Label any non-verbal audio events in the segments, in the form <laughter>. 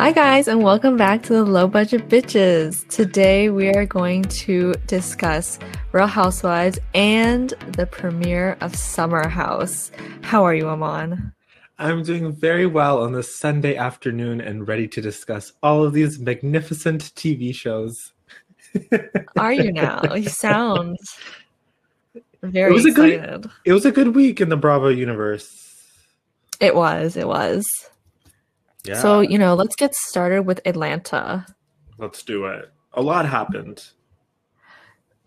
Hi, guys, and welcome back to the Low Budget Bitches. Today, we are going to discuss Real Housewives and the premiere of Summer House. How are you, Aman? I'm doing very well on this Sunday afternoon and ready to discuss all of these magnificent TV shows. <laughs> are you now? You sound very it was excited. A good, it was a good week in the Bravo universe. It was. It was. Yeah. So, you know, let's get started with Atlanta. Let's do it. A lot happened.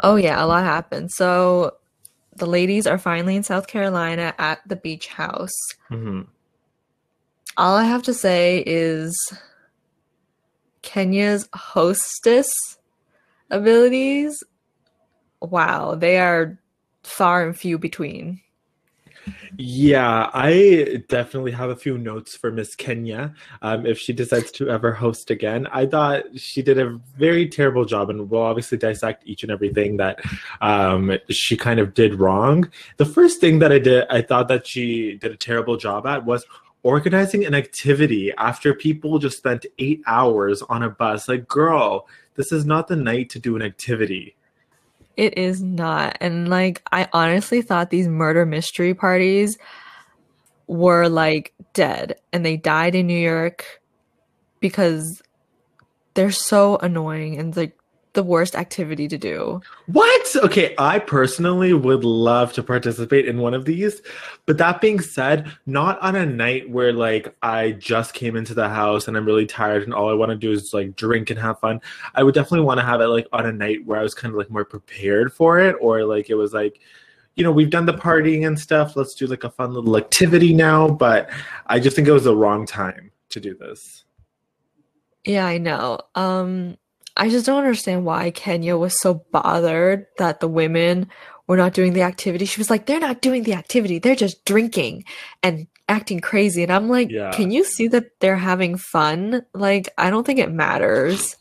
Oh, yeah, a lot happened. So, the ladies are finally in South Carolina at the beach house. Mm-hmm. All I have to say is Kenya's hostess abilities. Wow, they are far and few between. Yeah, I definitely have a few notes for Miss Kenya um, if she decides to ever host again. I thought she did a very terrible job, and we'll obviously dissect each and everything that um, she kind of did wrong. The first thing that I did, I thought that she did a terrible job at was organizing an activity after people just spent eight hours on a bus. Like, girl, this is not the night to do an activity. It is not. And like I honestly thought these murder mystery parties were like dead and they died in New York because they're so annoying and like the worst activity to do. What? Okay, I personally would love to participate in one of these. But that being said, not on a night where like I just came into the house and I'm really tired and all I want to do is like drink and have fun. I would definitely want to have it like on a night where I was kind of like more prepared for it or like it was like you know, we've done the partying and stuff. Let's do like a fun little activity now, but I just think it was the wrong time to do this. Yeah, I know. Um I just don't understand why Kenya was so bothered that the women were not doing the activity. She was like, they're not doing the activity. They're just drinking and acting crazy. And I'm like, yeah. can you see that they're having fun? Like, I don't think it matters.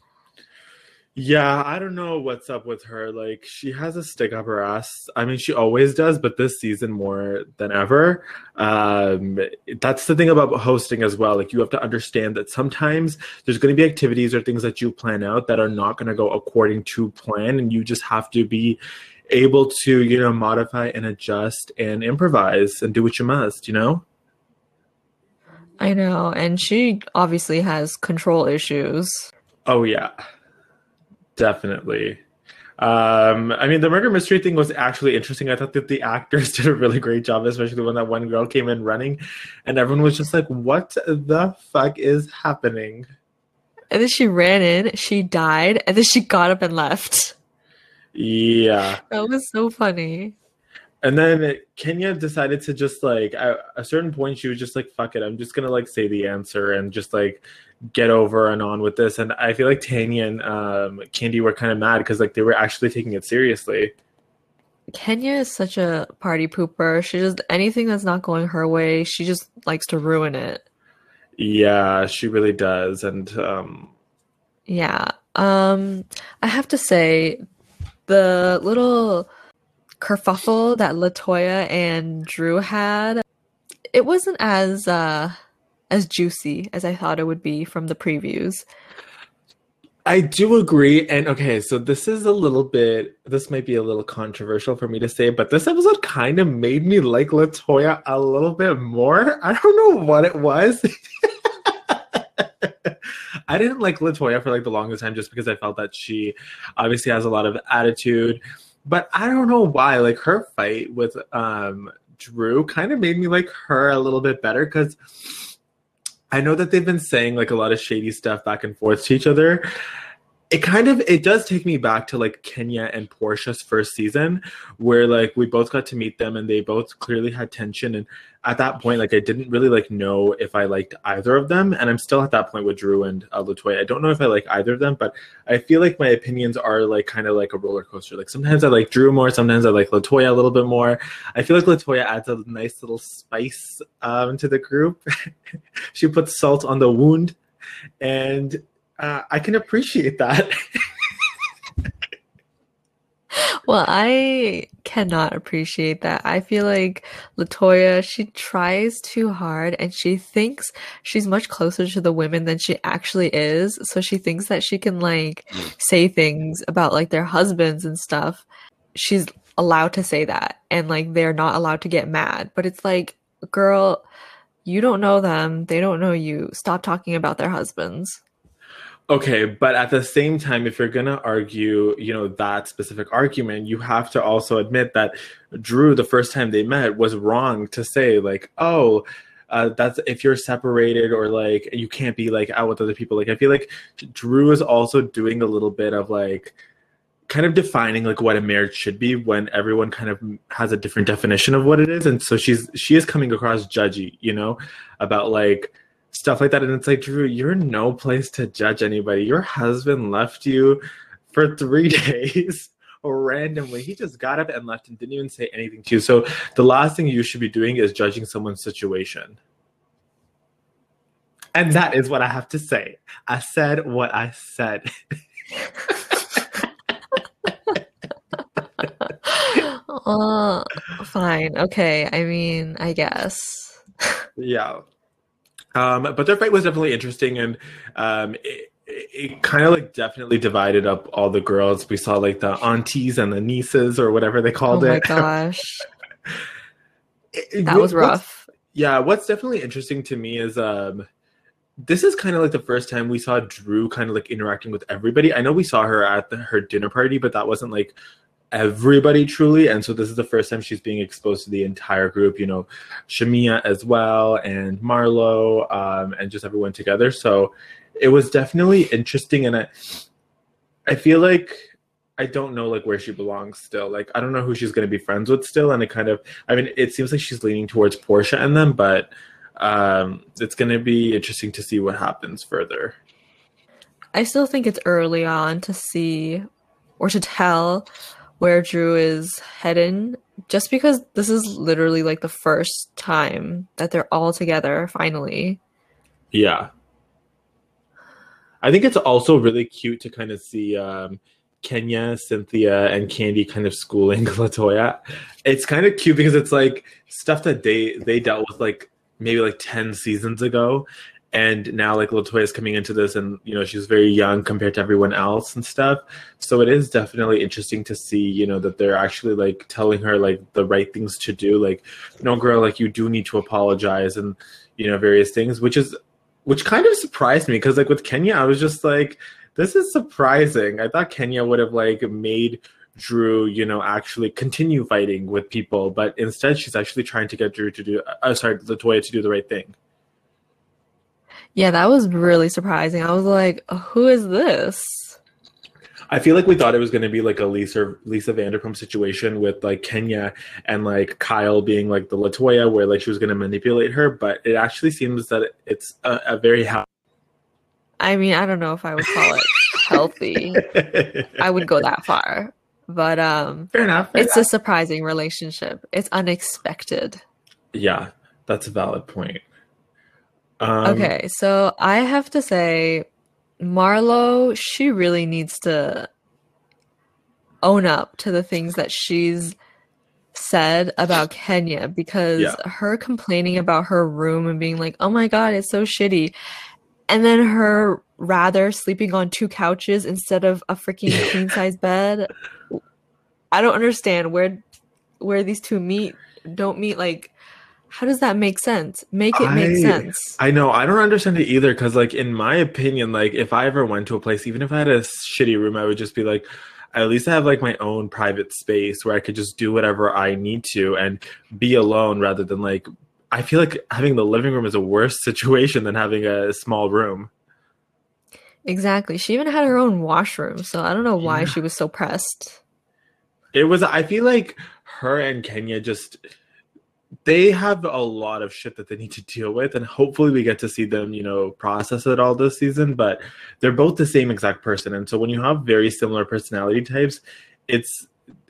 Yeah, I don't know what's up with her. Like, she has a stick up her ass. I mean, she always does, but this season more than ever. Um, that's the thing about hosting as well. Like, you have to understand that sometimes there's going to be activities or things that you plan out that are not going to go according to plan, and you just have to be able to, you know, modify and adjust and improvise and do what you must, you know? I know. And she obviously has control issues. Oh, yeah. Definitely. Um, I mean, the murder mystery thing was actually interesting. I thought that the actors <laughs> did a really great job, especially when that one girl came in running, and everyone was just like, "What the fuck is happening?" And then she ran in, she died, and then she got up and left. Yeah, that was so funny. And then Kenya decided to just like at a certain point, she was just like, "Fuck it, I'm just gonna like say the answer and just like get over and on with this. And I feel like Tanya and um, Kandi were kind of mad because like they were actually taking it seriously. Kenya is such a party pooper. She just anything that's not going her way, she just likes to ruin it. Yeah, she really does. And um yeah, um I have to say the little kerfuffle that Latoya and Drew had, it wasn't as uh as juicy as I thought it would be from the previews. I do agree. And okay, so this is a little bit, this might be a little controversial for me to say, but this episode kind of made me like Latoya a little bit more. I don't know what it was. <laughs> I didn't like Latoya for like the longest time just because I felt that she obviously has a lot of attitude. But I don't know why. Like her fight with um Drew kind of made me like her a little bit better because I know that they've been saying like a lot of shady stuff back and forth to each other. It kind of it does take me back to like Kenya and Porsha's first season, where like we both got to meet them and they both clearly had tension. And at that point, like I didn't really like know if I liked either of them, and I'm still at that point with Drew and uh, Latoya. I don't know if I like either of them, but I feel like my opinions are like kind of like a roller coaster. Like sometimes I like Drew more, sometimes I like Latoya a little bit more. I feel like Latoya adds a nice little spice um, to the group. <laughs> she puts salt on the wound, and uh, I can appreciate that. <laughs> well, I cannot appreciate that. I feel like Latoya, she tries too hard and she thinks she's much closer to the women than she actually is. So she thinks that she can like say things about like their husbands and stuff. She's allowed to say that and like they're not allowed to get mad. But it's like, girl, you don't know them. They don't know you. Stop talking about their husbands. Okay, but at the same time, if you're gonna argue, you know, that specific argument, you have to also admit that Drew, the first time they met, was wrong to say like, oh, uh, that's if you're separated or like you can't be like out with other people. Like I feel like Drew is also doing a little bit of like kind of defining like what a marriage should be when everyone kind of has a different definition of what it is and so she's she is coming across judgy you know about like stuff like that. And it's like, Drew, you're no place to judge anybody. Your husband left you for three <laughs> days randomly. He just got up and left and didn't even say anything to you. So the last thing you should be doing is judging someone's situation. And that is what I have to say. I said what I said. <laughs> <laughs> uh, fine. Okay. I mean, I guess. yeah. Um, but their fight was definitely interesting, and um, it, it kind of like definitely divided up all the girls. We saw like the aunties and the nieces or whatever they called oh it. Oh <laughs> my gosh, it, that was rough. Yeah, what's definitely interesting to me is um, this is kind of like the first time we saw Drew kind of like interacting with everybody. I know we saw her at the, her dinner party, but that wasn't like everybody truly. And so this is the first time she's being exposed to the entire group, you know, Shamea as well, and Marlo, um, and just everyone together. So it was definitely interesting. And I, I feel like I don't know like where she belongs still. Like I don't know who she's going to be friends with still. And it kind of, I mean, it seems like she's leaning towards Porsha and them, but um, it's going to be interesting to see what happens further. I still think it's early on to see or to tell where Drew is heading just because this is literally like the first time that they're all together finally. Yeah. I think it's also really cute to kind of see um, Kenya, Cynthia, and Kandi kind of schooling <laughs> Latoya. It's kind of cute because it's like stuff that they they dealt with like maybe like 10 seasons ago and now like Latoya is coming into this and you know she's very young compared to everyone else and stuff. So it is definitely interesting to see you know that they're actually like telling her like the right things to do. Like no girl like you do need to apologize and you know various things which is which kind of surprised me because like with Kenya I was just like this is surprising. I thought Kenya would have like made Drew, you know, actually continue fighting with people, but instead she's actually trying to get Drew to do, uh, sorry, Latoya to do the right thing. Yeah, that was really surprising. I was like, who is this? I feel like we thought it was going to be like a Lisa Lisa Vanderpump situation with like Kenya and like Kyle being like the Latoya, where like she was going to manipulate her, but it actually seems that it's a, a very healthy. I mean, I don't know if I would call it healthy. I would go that far, but um, fair enough. Fair it's enough. a surprising relationship. It's unexpected. Yeah, that's a valid point. Um, okay, so I have to say, Marlo, she really needs to own up to the things that she's said about Kenya because yeah. her complaining about her room and being like, oh my God, it's so shitty. And then her rather sleeping on two couches instead of a freaking <laughs> queen size bed. I don't understand where where these two meet don't meet like how does that make sense? Make it make I, sense. I know. I don't understand it either. Cause like in my opinion, like if I ever went to a place, even if I had a shitty room, I would just be like, at least I have like my own private space where I could just do whatever I need to and be alone rather than like I feel like having the living room is a worse <laughs> situation than having a small room. Exactly. She even had her own washroom, so I don't know why yeah. she was so pressed. It was I feel like her and Kenya just they have a lot of shit that they need to deal with and hopefully we get to see them you know process it all this season but they're both the same exact person. And so when you have very similar personality types it's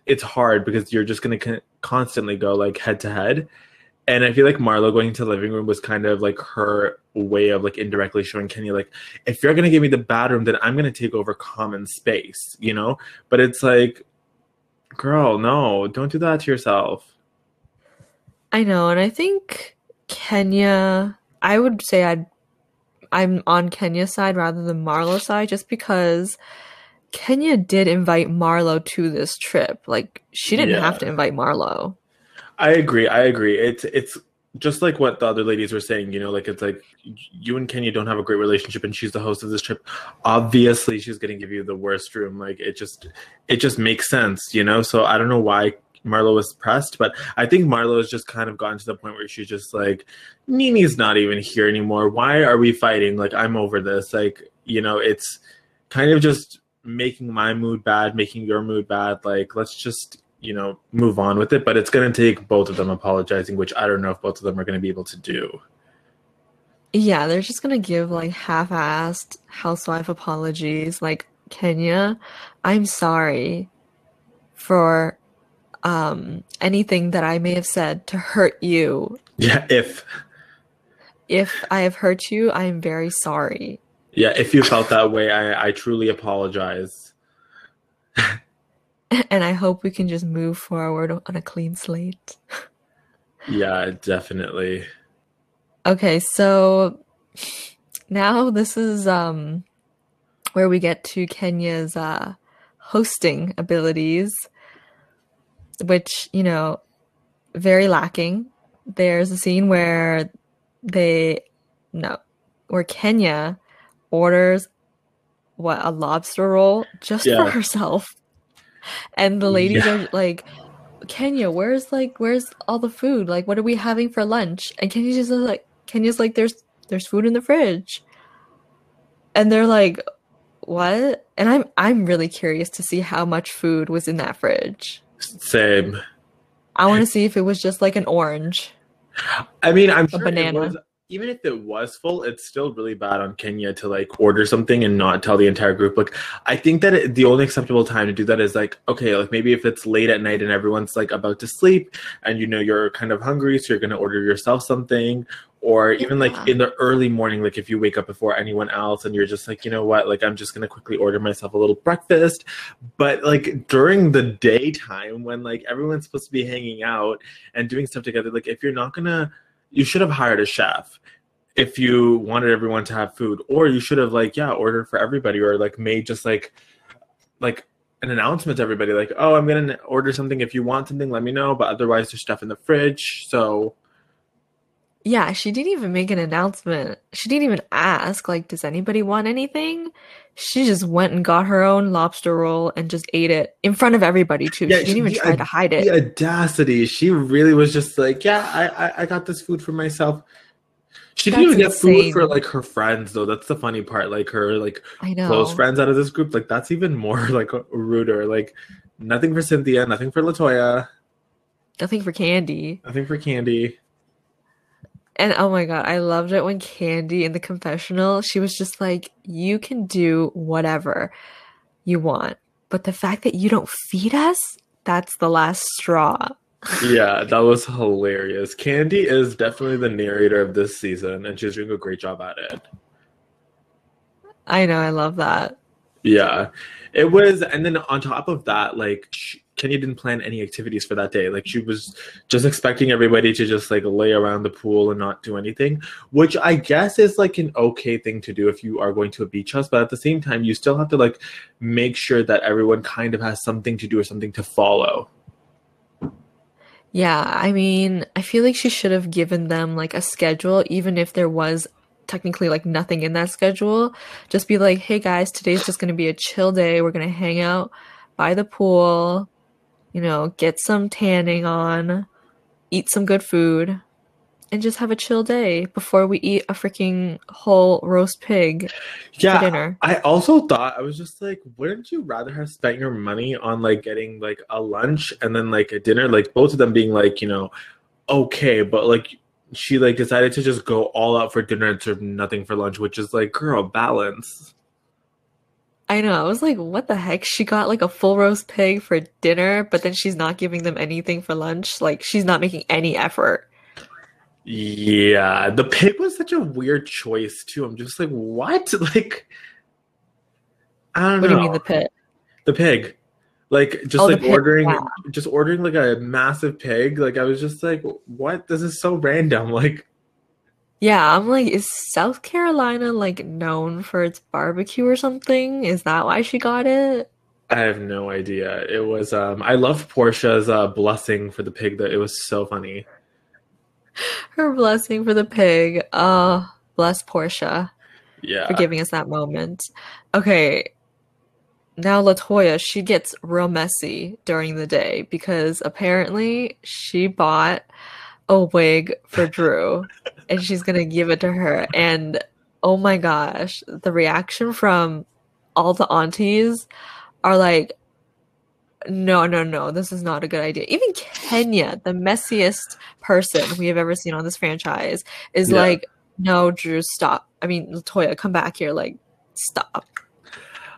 it's hard because you're just going to con- constantly go like head to head. And i feel like marlo going into the living room was kind of like her way of like indirectly showing kenya like if you're going to give me the bad room then i'm going to take over common space you know? But it's like Girl, no, don't do that to yourself. I know, and I think Kenya. I would say I'd. I'm on Kenya's side rather than Marlo's side, just because Kenya did invite Marlo to this trip. Like she didn't Yeah. have to invite Marlo. I agree. I agree. It's it's just like what the other ladies were saying. You know, like it's like you and Kenya don't have a great relationship, and she's the host of this trip. Obviously, she's going to give you the worst room. Like it just it just makes sense. You know. So I don't know why Marlo was pressed, but I think Marlo has just kind of gotten to the point where she's just like, NeNe's not even here anymore. Why are we fighting? Like I'm over this. Like you know, it's kind of just making my mood bad, making your mood bad. Like let's just you know move on with it but it's going to take both of them apologizing which i don't know if both of them are going to be able to do Yeah, they're just gonna give like half-assed housewife apologies. Like Kenya, I'm sorry for um anything that I may have said to hurt you. yeah if If I have hurt you, I am very sorry. yeah if you felt that way i i truly apologize <laughs> And I hope we can just move forward on a clean slate. <laughs> yeah definitely Okay, so now this is um where we get to Kenya's uh hosting abilities which, you know, very lacking. There's a scene where they no, where Kenya orders what a lobster roll just Yeah. for herself. And the ladies Yeah. are like Kenya, where's like where's all the food? Like what are we having for lunch? And Kenya's just like Kenya's like there's there's food in the fridge. And they're like what? And I'm I'm really curious to see how much food was in that fridge. Same I want to see if it was just like an orange. i mean i'm sure banana. was even if it was full it's still really bad on kenya to like order something and not tell the entire group like i think that it, the only acceptable time to do that is like okay like maybe if it's late at night and everyone's like about to sleep and you know you're kind of hungry so you're going to order yourself something or even like in the early morning like if you wake up before anyone else and you're just like you know what? Like i'm just to quickly order myself a little breakfast. But like during the daytime when like everyone's supposed to be hanging out and doing stuff together like if you're not to you should have hired a chef if you wanted everyone to have food or you should have like yeah ordered for everybody or like made just like like an announcement to everybody like oh i'm gonna order something. If you want something let me know but otherwise there's stuff in the fridge. So Yeah, she didn't even make an announcement. She didn't even ask, like, does anybody want anything? She just went and got her own lobster roll and just ate it in front of everybody too. Yeah, she didn't even try to hide it. the audacity she really was just like yeah i i, I got this food for myself she didn't even That's get food for like her friends though that's the funny part like her like I know. close friends out of this group like that's even more <laughs> like ruder like nothing for cynthia nothing for latoya Nothing for Kandi. nothing for kandi And oh my god, I loved it when Kandi in the confessional, she was just like, you can do whatever you want. But the fact that you don't feed us, that's the last straw. <laughs> yeah that was hilarious kandi is definitely the narrator of this season and she's doing a great job at it I know, I love that. Yeah, it was, and then on top of that, like sh Kenya didn't plan any activities for that day. Like she was just expecting everybody to just like lay around the pool and not do anything, which I guess is like an okay thing to do if you are going to a beach house. But at the same time, you still have to like make sure that everyone kind of has something to do or something to follow. Yeah, I mean, I feel like she should have given them like a schedule, even if there was technically like nothing in that schedule. Just be like, hey guys, today's just gonna be a chill day. We're gonna hang out by the pool, you know, get some tanning on, eat some good food, and just have a chill day before we eat a freaking whole roast pig for Yeah, dinner. I also thought I was just like, wouldn't you rather have spent your money on like getting like a lunch and then like a dinner? Like both of them being like, you know, okay, but like she like decided to just go all out for dinner and serve nothing for lunch, which is like, girl, balance. I know. I was like, what the heck? She got like a full roast pig for dinner, but then she's not giving them anything for lunch. Like, she's not making any effort. Yeah, the pig was such a weird choice too. I'm just like, what? <laughs> Like, I don't What know. What do you mean the pig? the pig Like just Oh, like ordering yeah. just ordering like a massive pig. Like I was just like, what? This is so random. <laughs> Like Yeah, I'm like, is South Carolina like known for its barbecue or something? Is that why she got it? I have no idea. It was um I love Porsha's uh blessing for the pig that it was so funny. Her blessing for the pig. Uh, bless Porsha Yeah. for giving us that moment. Okay, now Latoya, she gets real messy during the day because apparently she bought a wig for Drew and she's gonna give it to her. And oh my gosh, the reaction from all the aunties are like, no, no, no, this is not a good idea. Even Kenya, the messiest person we have ever seen on this franchise, is Yeah. like, no, Drew, stop. I mean, Latoya, come back here. Like, stop.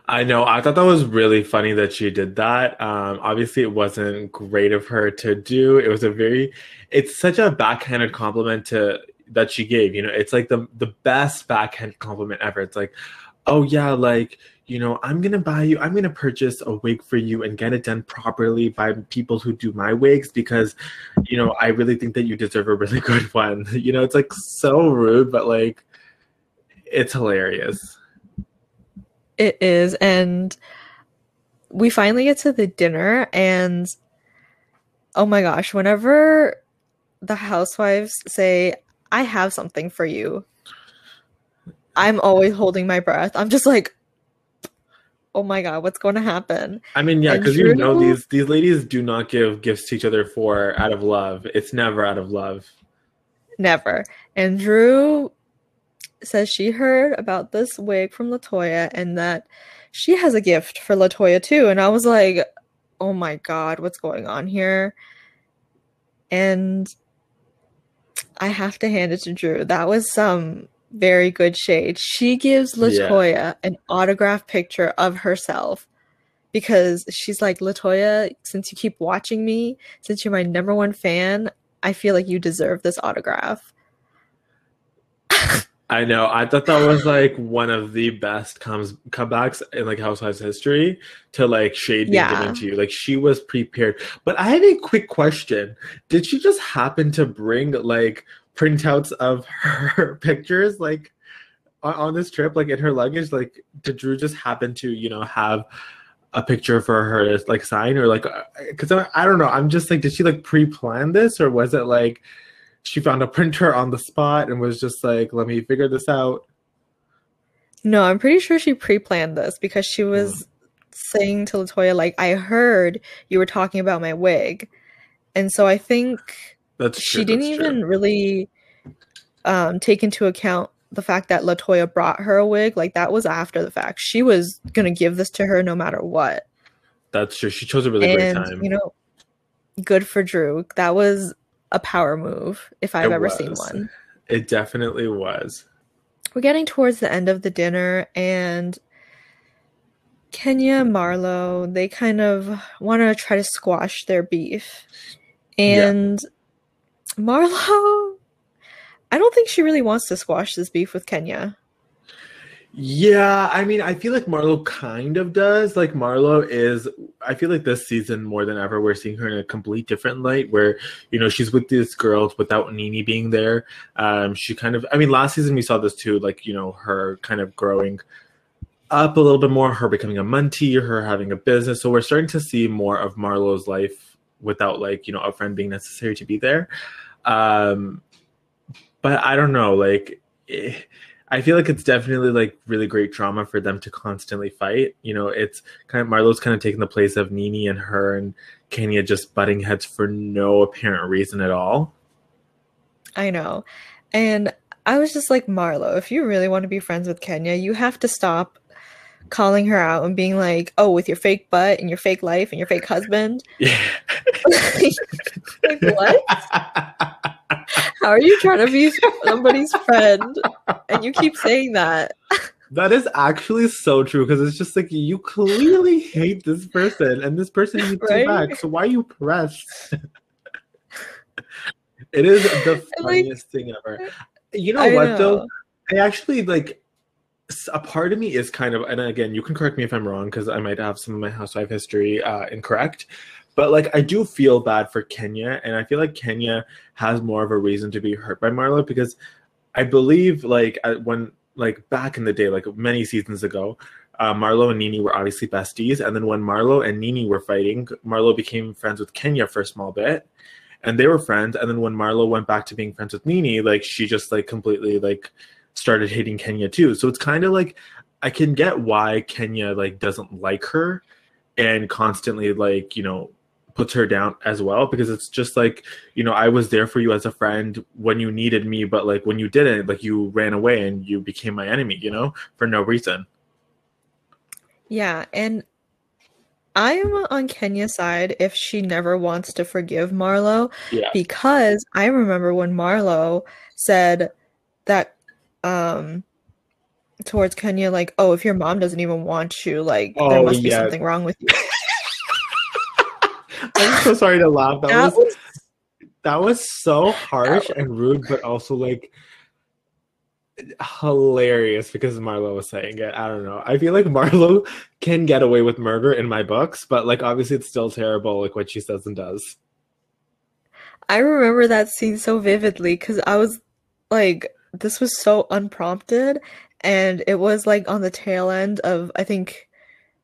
I know. I thought that was really funny that she did that. Um, obviously, it wasn't great of her to do. It was a very, it's such a backhanded compliment to that she gave. You know, it's like the the best backhand compliment ever. It's like, oh yeah, like you know, I'm gonna buy you, I'm gonna purchase a wig for you and get it done properly by people who do my wigs because, you know, I really think that you deserve a really <laughs> good one. You know, it's like so rude, but like, it's hilarious. It is. And we finally get to the dinner, and oh my gosh, whenever the housewives say, I have something for you, I'm always holding my breath. I'm just like, oh my God, what's going to happen? I mean, yeah, because you know these these ladies do not give gifts to each other for out of love. It's never out of love. Never. And Drew says she heard about this wig from Latoya and that she has a gift for Latoya too. And I was like, oh my God, what's going on here? And I have to hand it to Drew. That was some very good shade. She gives Yeah. Latoya an autograph picture of herself because she's like, Latoya, since you keep watching me, since you're my number one fan, I feel like you deserve this autograph. <laughs> I know. I thought that was like one of the best comes comebacks in like Housewives history to like shade being Yeah. given to you. Like she was prepared. But I have a quick question. Did she just happen to bring like printouts of <laughs> her pictures like on, on this trip, like in her luggage? Like did Drew just happen to, you know, have a picture for her to like sign or like uh, because I, I don't know. I'm just like, did she like pre-plan this or was it like she found a printer on the spot and was just like, let me figure this out. No, I'm pretty sure she pre-planned this because she was saying to Latoya, like, I heard you were talking about my wig. And so I think That's she didn't that's true. even really um, take into account the fact that Latoya brought her a wig. Like, that was after the fact. She was going to give this to her no matter what. That's true. She chose a really and, great time. you know, good for Drew. That was a power move if I've It ever seen one. it definitely was. we're getting towards the end of the dinner and Kenya and Marlo, they kind of want to try to squash their beef. Yeah. And Marlo, I don't think she really wants to squash this beef with Kenya. Yeah, I mean, I feel like Marlo kind of does. Like Marlo is, I feel like this season more than ever, we're seeing her in a complete different light. Where you know she's with these girls without NeNe being there. Um, she kind of, I mean, last season we saw this too. Like you know her kind of growing up a little bit more, her becoming a Muntie, her having a business. So we're starting to see more of Marlo's life without like you know a friend being necessary to be there. Um, but I don't know, like. Eh, I feel like it's definitely like really great drama for them to constantly fight. You know, it's kind of Marlo's kind of taking the place of NeNe and her and Kenya just butting heads for no apparent reason at all. I know. And I was just like, Marlo, if you really want to be friends with Kenya, you have to stop calling her out and being like, oh, with your fake butt and your fake life and your fake husband. <laughs> Yeah. <laughs> like, what? <laughs> How are you trying to be somebody's friend? And you keep saying that. that is actually so true because it's just like you clearly hate this person and this person you Right? back. So why are you pressed? it is the And, <laughs> like, funniest thing ever. You know I what though? I actually like a part of me is kind of, and again, you can correct me if I'm wrong because I might have some of my housewife history uh, incorrect. But like, I do feel bad for Kenya, and I feel like Kenya has more of a reason to be hurt by Marlo because I believe, like, when like back in the day, like many seasons ago, uh, Marlo and NeNe were obviously besties, and then when Marlo and NeNe were fighting, Marlo became friends with Kenya for a small bit, and they were friends. And then when Marlo went back to being friends with NeNe, like she just like completely like started hating Kenya too. So it's kind of like I can get why Kenya like doesn't like her and constantly like you know puts her down as well because it's just like you know I was there for you as a friend when you needed me, but like when you didn't, like you ran away and you became my enemy, you know, for no reason. Yeah, and I'm on Kenya's side if she never wants to forgive Marlo Yeah. because I remember when Marlo said that um towards Kenya like, "Oh, if your mom doesn't even want you, like there Oh, must be yeah. something wrong with you." <laughs> <laughs> I'm so sorry to laugh. That, That was was that was so harsh and rude, but also like hilarious because Marlo was saying it. I don't know. I feel like <laughs> Marlo can get away with murder in my books, but like obviously it's still terrible, like what she says and does. I remember that scene so vividly because I was like, this was so unprompted, and it was like on the tail end of, I think,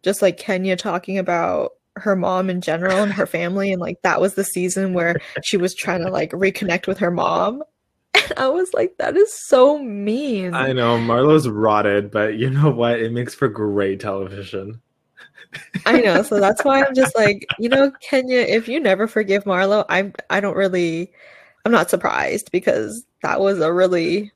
just like Kenya talking about her mom in general and her family, and like that was the season where she was trying to like reconnect with her mom. And I was like, that is so mean. I know Marlo's rotted, but you know what? It makes for great television. I know, so that's why I'm just like, you know, Kenya, if you never forgive Marlo, I'm I don't really I'm not surprised because that was a really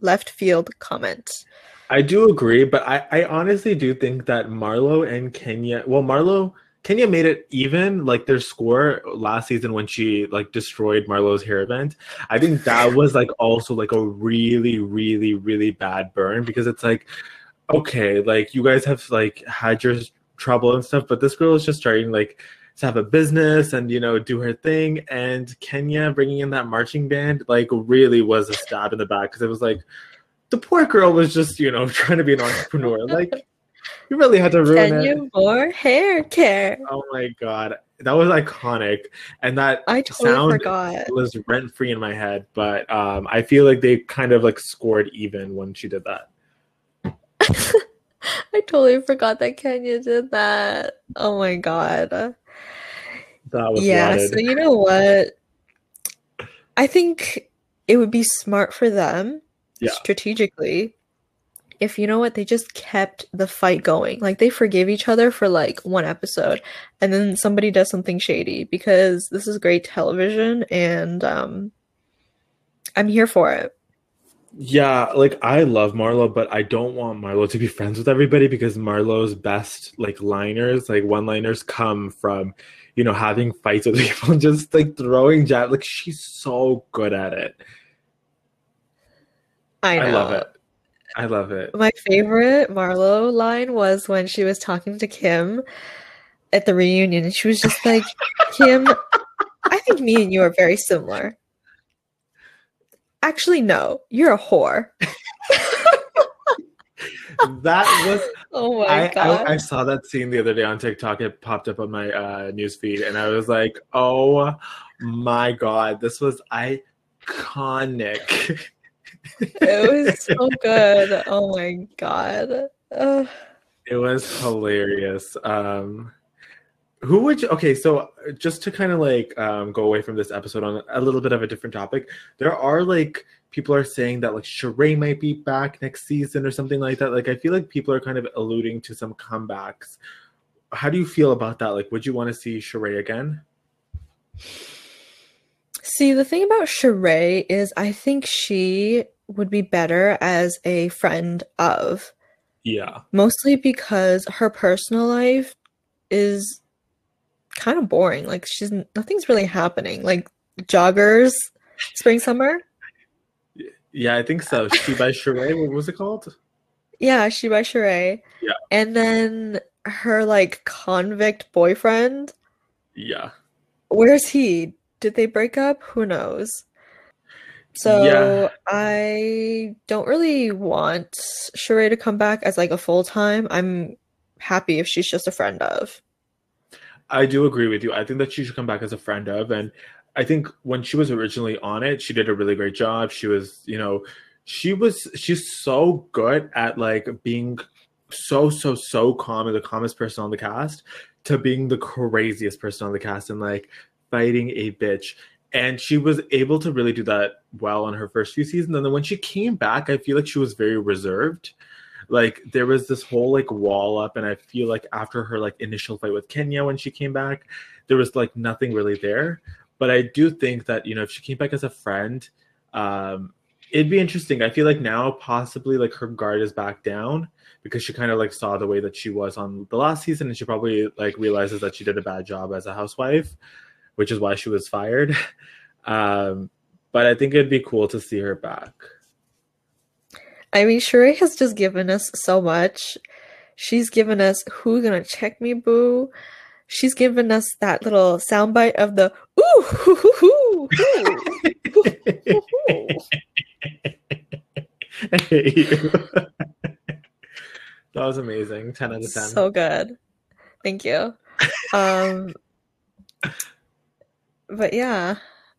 left field comment. I do agree, but I, I honestly do think that Marlo and Kenya, well, Marlo, Kenya made it even like their score last season when she like destroyed Marlo's hair event. I think that was like also like a really, really, really bad burn because it's like, okay, like you guys have like had your trouble and stuff, but this girl is just starting like to have a business and you know do her thing. And Kenya bringing in that marching band like really was a stab in the back because it was like the poor girl was just you know <laughs> trying to be an entrepreneur like you really had to ruin Kenya it more hair care. oh my god that was iconic and that I totally sound forgot. was rent free in my head but um i feel like they kind of like scored even when she did that <laughs> I totally forgot that Kenya did that. Oh my god. that was Yeah, rotted. so you know what? I think it would be smart for them Yeah. strategically if you know what they just kept the fight going. Like they forgive each other for like one episode and then somebody does something shady because this is great television and um I'm here for it. Yeah, like I love Marlo, but I don't want Marlo to be friends with everybody because Marlo's best like liners, like one liners come from, you know, having fights with <laughs> people and just like throwing jab. Like she's so good at it. I know. I love it. I love it. My favorite Marlo line was when she was talking to Kim at the reunion, and she was just like, Kim, I think me and you are very similar. Actually, no, you're a whore. That was <laughs> Oh my I, god. I I saw that scene the other day on TikTok. It popped up on my uh news feed and I was like, "Oh my god, this was iconic." <laughs> it was so good. Oh my god. It was hilarious. Um, who would you? Okay, so just to kind of like um, go away from this episode on a little bit of a different topic, there are like people are saying that like Sheree might be back next season or something like that. Like I feel like people are kind of alluding to some comebacks. How do you feel about that? Like, would you want to see Sheree again? See, the thing about Sheree is I think she would be better as a friend of. Yeah, Mostly because her personal life is kind of boring. Like she's nothing's really happening. Like joggers, spring summer. yeah, I think so. She by Sheree. What was it called? Yeah, she by Sheree. Yeah. And then her like convict boyfriend. Yeah. Where's he? Did they break up? Who knows? So Yeah. I don't really want Sheree to come back as like a full time. I'm happy if she's just a friend of. I do agree with you. I think that she should come back as a friend of, and I think when she was originally on it, she did a really great job. She was, you know, she was she's so good at like being so so so calm and the calmest person on the cast to being the craziest person on the cast and like fighting a bitch. And she was able to really do that well on her first few seasons. And then when she came back, I feel like she was very reserved. Like there was this whole like wall up. And i feel like after her like initial fight with kenya when she came back there was like nothing really there. But i do think that you know if she came back as a friend um it'd be interesting. I feel like now possibly like her guard is back down because she kind of like saw the way that she was on the last season. And she probably like realizes that she did a bad job as a housewife which is why she was fired <laughs> um but i think it'd be cool to see her back I mean, Sheree has just given us so much. She's given us "Who gonna check me, boo?" She's given us that little soundbite of the "Ooh, hoo, hoo, hoo, hoo, hoo, hoo." <laughs> I hate you. <laughs> that was amazing. 10 out of 10. So good. Thank you. Um, but yeah,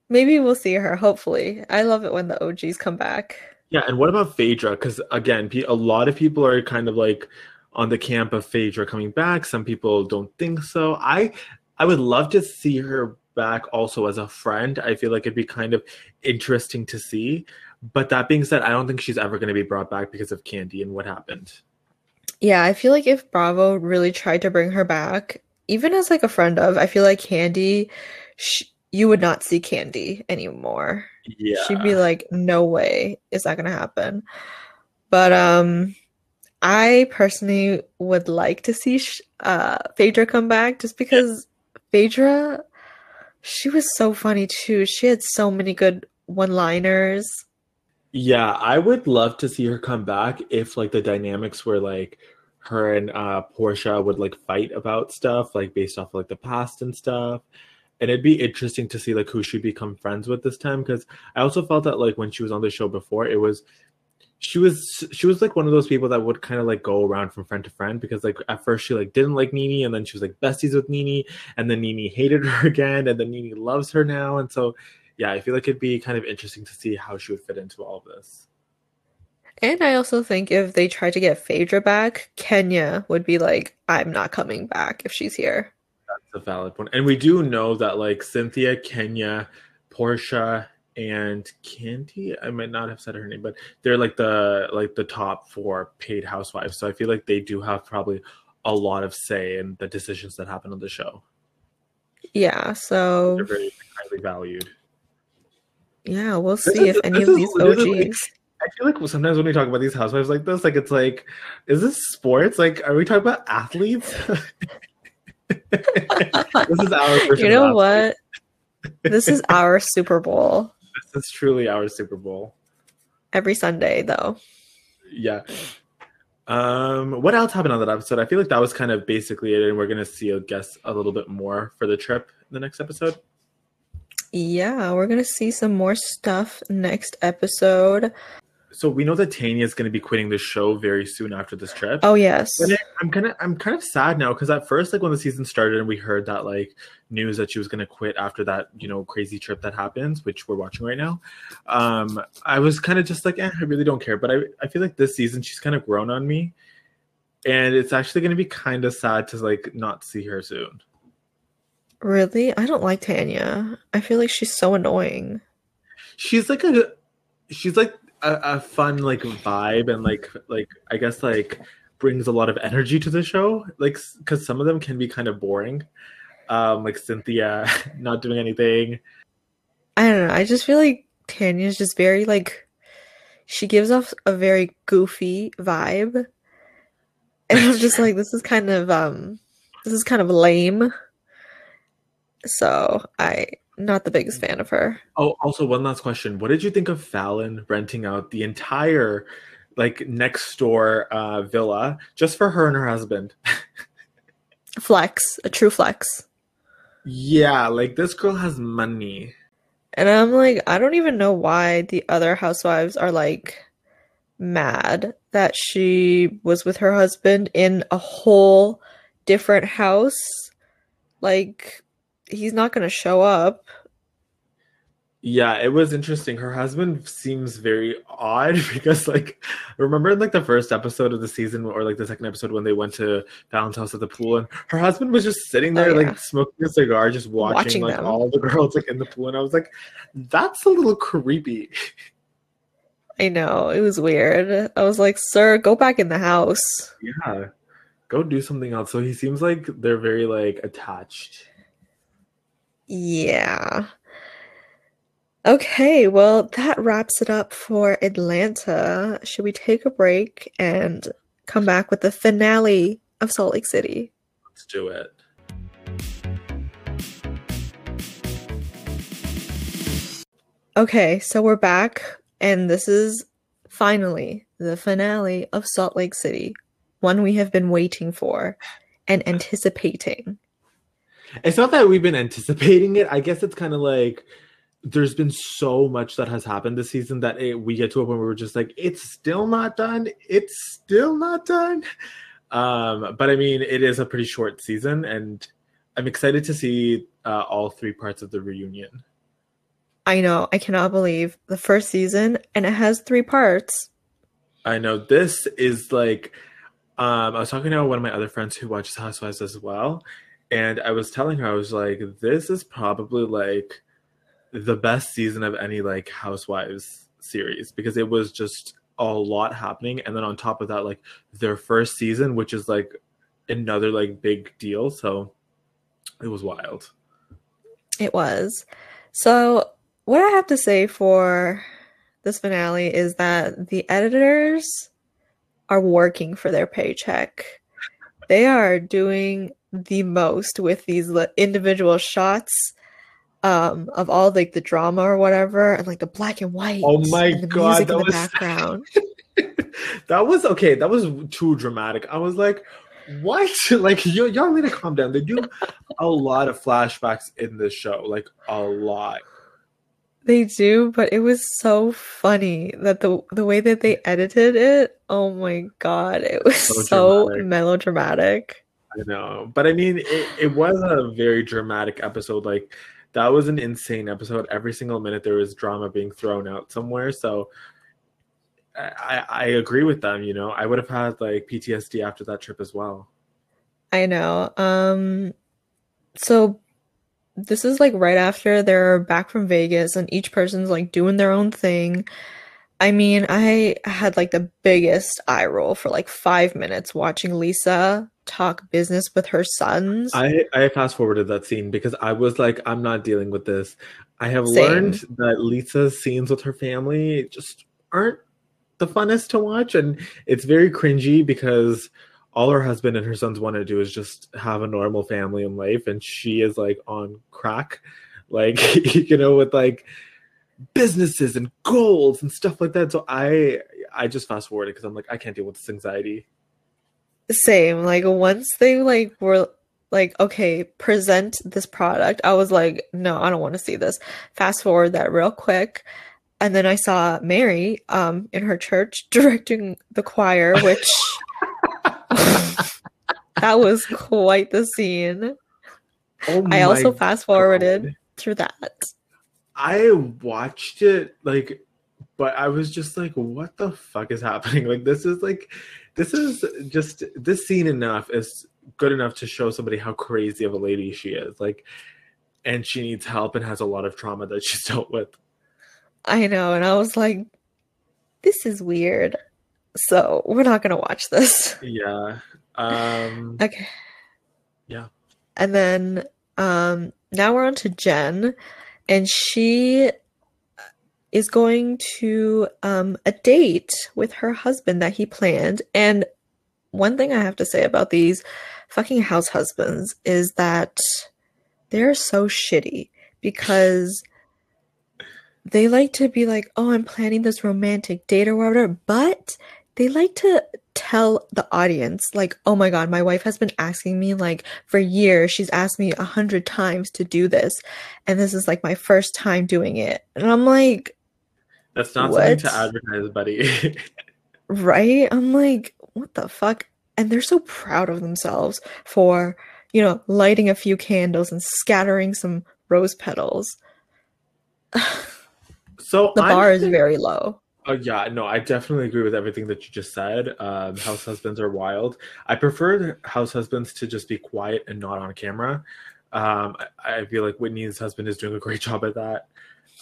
maybe we'll see her. Hopefully, I love it when the OGs come back. yeah, and what about Phaedra? Because again, a lot of people are kind of like on the camp of Phaedra coming back. Some people don't think so. I I would love to see her back also as a friend. I feel like it'd be kind of interesting to see. But that being said, I don't think she's ever going to be brought back because of Kandi and what happened. Yeah, I feel like if Bravo really tried to bring her back, even as like a friend of, I feel like Kandi, sh you would not see Kandi anymore. Yeah. She'd be like, "No way is that gonna happen." But um, I personally would like to see uh Phaedra come back just because Phaedra, she was so funny too. She had so many good one-liners. Yeah, I would love to see her come back if like the dynamics were like her and uh Porsha would like fight about stuff like based off like the past and stuff. And it'd be interesting to see like who she'd become friends with this time because I also felt that like when she was on the show before, it was she was she was like one of those people that would kind of like go around from friend to friend because like at first she like didn't like NeNe and then she was like besties with NeNe and then NeNe hated <laughs> her again and then NeNe loves her now and so yeah, I feel like it'd be kind of interesting to see how she would fit into all of this. And I also think if they tried to get Phaedra back, Kenya would be like, I'm not coming back if she's here. A valid point. And we do know that like Cynthia, Kenya, Porsha, and Kandi, I might not have said her name, but they're like the like the top four paid housewives. So I feel like they do have probably a lot of say in the decisions that happen on the show. Yeah, so They're very highly valued. yeah, we'll This see is- if any of these OGs. I feel like sometimes when we talk about these housewives like this, like it's like, is this sports? Like, are we talking about athletes? <laughs> <laughs> this is our You know what? This is our Super Bowl This is truly our Super Bowl. every Sunday, though. Yeah. Um, what else happened on that episode? I feel like that was kind of basically it, and we're gonna see, I guess, a little bit more for the trip in the next episode. Yeah, we're gonna see some more stuff next episode. So we know that Tanya is gonna be quitting the show very soon after this trip. Oh yes. But I'm kind of I'm kind of sad now because at first, like when the season started and we heard that like news that she was gonna quit after that you know crazy trip that happens, which we're watching right now, um, I was kind of just like, eh, I really don't care. But I I feel like this season she's kind of grown on me, and it's actually gonna be kind of sad to like not see her soon. Really? I don't like Tanya. I feel like she's so annoying. She's like a she's like a, a fun like vibe and like like I guess like brings a lot of energy to the show like because some of them can be kind of boring um like cynthia <laughs> not doing anything I don't know. I just feel like Tanya's just very like she gives off a very goofy vibe. And I'm just like this is kind of um this is kind of lame. So I not the biggest fan of her. oh also one last question what did you think of falynn renting out the entire like next door uh villa just for her and her husband <laughs> Flex, a true flex. yeah like this girl has money And I'm like, I don't even know why the other housewives are like mad that she was with her husband in a whole different house. Like, he's not going to show up. Yeah, it was interesting. Her husband seems very odd <laughs> because, like, remember in like the first episode of the season or like the second episode when they went to Falynn's house at the pool, and her husband was just sitting oh, there, Oh, yeah. like smoking a cigar, just watching, Watching like them. all the <laughs> girls like in the pool, and I was like, that's a little creepy. I know, it was weird. I was like, sir, go back in the house. Yeah, go do something else. So he seems like they're very like attached. Yeah. Okay, well, that wraps it up for Atlanta. Should we take a break and come back with the finale of Salt Lake City? Let's do it. Okay, so we're back, and this is finally the finale of Salt Lake City, one we have been waiting for and anticipating. It's not that we've been anticipating it. I guess it's kind of like there's been so much that has happened this season that it, we get to a point where we're just like, it's still not done. It's still not done. Um, but I mean, it is a pretty short season, and I'm excited to see uh, all three parts of the reunion. I know, I cannot believe the first season, and it has three parts. I know this is like, um, I was talking to one of my other friends who watches Housewives as well, and I was telling her, I was like, this is probably like the best season of any like Housewives series because it was just a lot happening, and then on top of that, like their first season, which is like another like big deal, so it was wild. It was. So, what I have to say for this finale is that the editors are working for their paycheck. They are doing the most with these individual shots um, of all like the drama or whatever, and like the black and white. Oh my God, music that in the was- <laughs> background. that was okay. That was too dramatic. I was like, what? <laughs> Like, y- y'all need to calm down. They do a lot of flashbacks in this show, like a lot. They do, but it was so funny that the the way that they edited it, oh my God, it was So so melodramatic. I know, but I mean, it, it was a very dramatic episode. Like, that was an insane episode. Every single minute there was drama being thrown out somewhere. So, I, I agree with them. You know, I would have had like PTSD after that trip as well. I know. Um, so this is like right after they're back from Vegas and each person's like doing their own thing. I mean, I had like the biggest eye roll for like five minutes watching Lisa talk business with her sons. I I fast forwarded that scene because I was like, I'm not dealing with this. I have Same. learned that Lisa's scenes with her family just aren't the funnest to watch, and it's very cringy because all her husband and her sons want to do is just have a normal family in life, and she is like on crack, like <laughs> you know, with like businesses and goals and stuff like that. So I I just fast forwarded because I'm like, I can't deal with this anxiety. Same. Like once they like were like, okay, present this product, I was like, no, I don't want to see this. Fast forward that real quick. And then I saw Mary um in her church <laughs> directing the choir, which <laughs> that was quite the scene. Oh I also fast forwarded through that. I watched it like, but I was just like, what the fuck is happening? <laughs> Like, this is like, this is just, this scene enough is good enough to show somebody how crazy of a lady she is. Like, and she needs help and has a lot of trauma that <laughs> she's dealt with. I know, and I was like, this is weird. So we're not gonna watch this. <laughs> Yeah. Um, Okay. Yeah. And then um now we're on to Jen and she is going to um a date with her husband that he planned. And one thing I have to say about these fucking house husbands is that they're so shitty because they like to be like, "Oh, I'm planning this romantic date or whatever," but they like to tell the audience like oh my god my wife has been asking me like for years she's asked me a hundred times to do this and this is like my first time doing it. And i'm like that's not what? something to advertise buddy <laughs> right i'm like what the fuck and they're so proud of themselves for you know lighting a few candles and scattering some rose petals so <sighs> the bar is very low Oh yeah, no, I definitely agree with everything that you just said. Um, house husbands are wild. I prefer house husbands to just be quiet and not on camera. Um, I, I, feel like Whitney's husband is doing a great <laughs> job at that.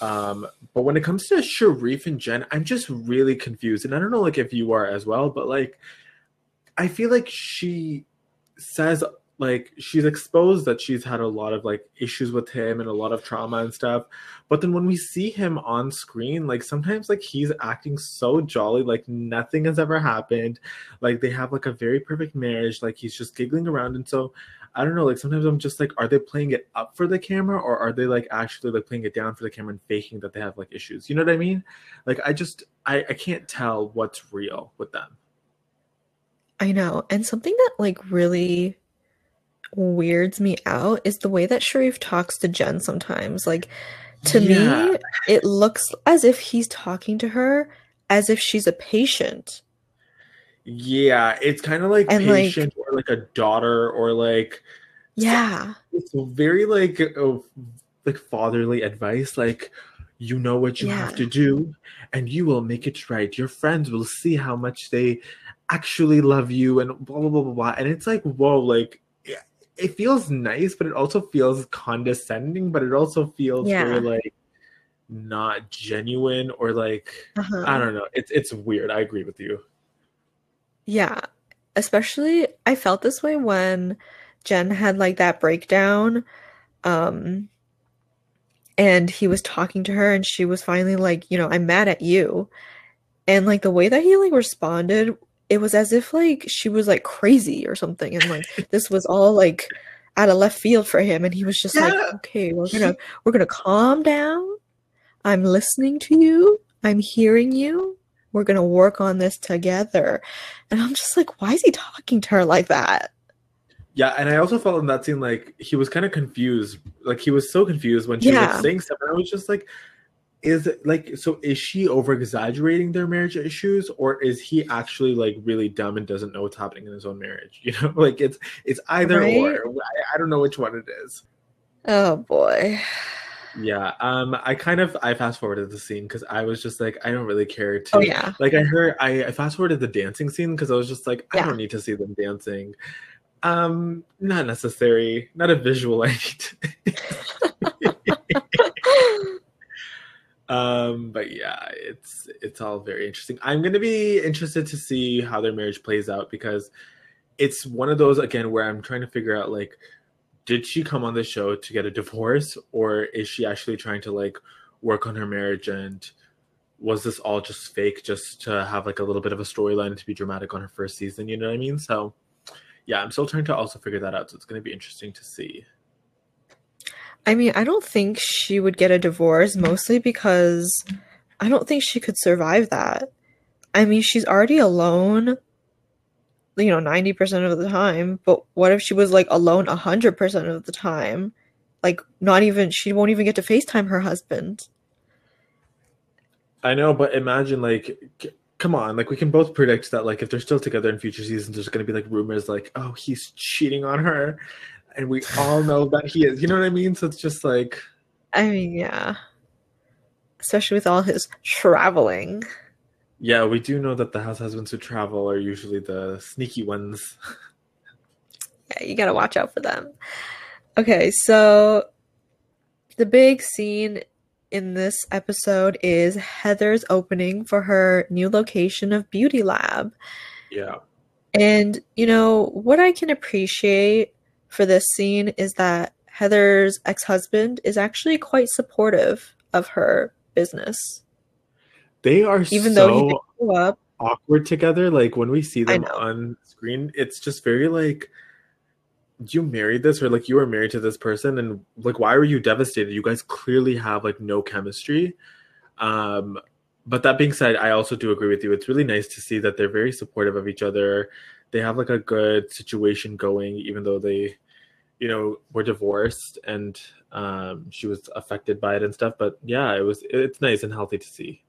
Um, but when it comes to Sharrieff and Jen, I'm just really confused, and I don't know like if you are as well, but like I feel like she says like she's exposed that she's had a lot of like issues with him and a lot of trauma and stuff. But then when we see him on screen like sometimes like he's acting so jolly like nothing has ever happened. Like they have like a very perfect marriage. Like he's just giggling around. And so i don't know like sometimes i'm just like are they playing it up for the camera or are they like actually like playing it down for the camera and faking that they have like issues you know what i mean like i just i i can't tell what's real with them i know and something that like really weirds me out is the way that Sharrieff talks to Jen sometimes. Like to yeah. me, it looks as if he's talking to her as if she's a patient. Yeah, it's kind of like and patient like, or like a daughter or like yeah. It's very like oh, like fatherly advice like you know what you yeah. have to do and you will make it right. Your friends will see how much they actually love you and blah blah blah blah, blah. and it's like whoa like it feels nice, but it also feels condescending, but it also feels yeah. very like not genuine or like uh-huh. I don't know. It's it's weird. I agree with you. Yeah. Especially I felt this way when Jen had like that breakdown. Um and he was talking to her and she was finally like, you know, I'm mad at you. And like the way that he like responded it was as if like she was like crazy or something and like <laughs> this was all like out of left field for him and he was just yeah. like okay we're gonna <laughs> we're gonna calm down i'm listening to you i'm hearing you we're gonna work on this together. And i'm just like why is he talking to her like that? Yeah and i also felt in that scene like he was kind of confused like he was so confused when she yeah. was like, saying stuff and i was just like is it like so is she over exaggerating their marriage issues or is he actually like really dumb and doesn't know what's happening in his own marriage? <laughs> You know like it's it's either right? or I, I don't know which one it is. Oh boy yeah um i kind of i fast forwarded the scene because i was just like i don't really care to oh, yeah. like i heard i, I fast forwarded the dancing scene because i was just like i don't need to see them dancing. Um not necessary not a visual <laughs> i need Um, but yeah, it's it's all very interesting. I'm gonna be interested to see how their marriage plays out because it's one of those again where I'm trying to figure out like, did she come on the show to get a divorce or is she actually trying to like work on her marriage and was this all just fake just to have like a little bit of a storyline to be dramatic on her first season? You know what I mean? So yeah, I'm still trying to also figure that out. So it's gonna be interesting to see. I mean, I don't think she would get a divorce mostly because I don't think she could survive that. I mean, she's already alone, you know, 90% of the time, but what if she was like alone 100% of the time? Like, not even, she won't even get to FaceTime her husband. I know, but imagine, like, come on, like, we can both predict that, like, if they're still together in future seasons, there's going to be, like, rumors, like, oh, he's cheating on her and we all know that he is. You know what I mean? So it's just like. I mean, yeah. Especially with all his traveling. Yeah, we do know that the house husbands who travel are usually the sneaky ones. <laughs> yeah, you gotta watch out for them. Okay, so the big scene in this episode is Heather's opening for her new location of Beauty Lab. Yeah. And, you know, what I can appreciate for this scene is that Heather's ex husband is actually quite supportive of her business. They are even so though he grew up awkward together. Like when we see them on screen, it's just very like you married this or like you were married to this person and like why were you devastated you guys clearly have like no chemistry um but that being said, I also do agree with you. It's really nice to see that they're very supportive of each other. They have like a good situation going, even though they, you know, were divorced and um, she was affected by it and stuff. But yeah, it was it's nice and healthy to see.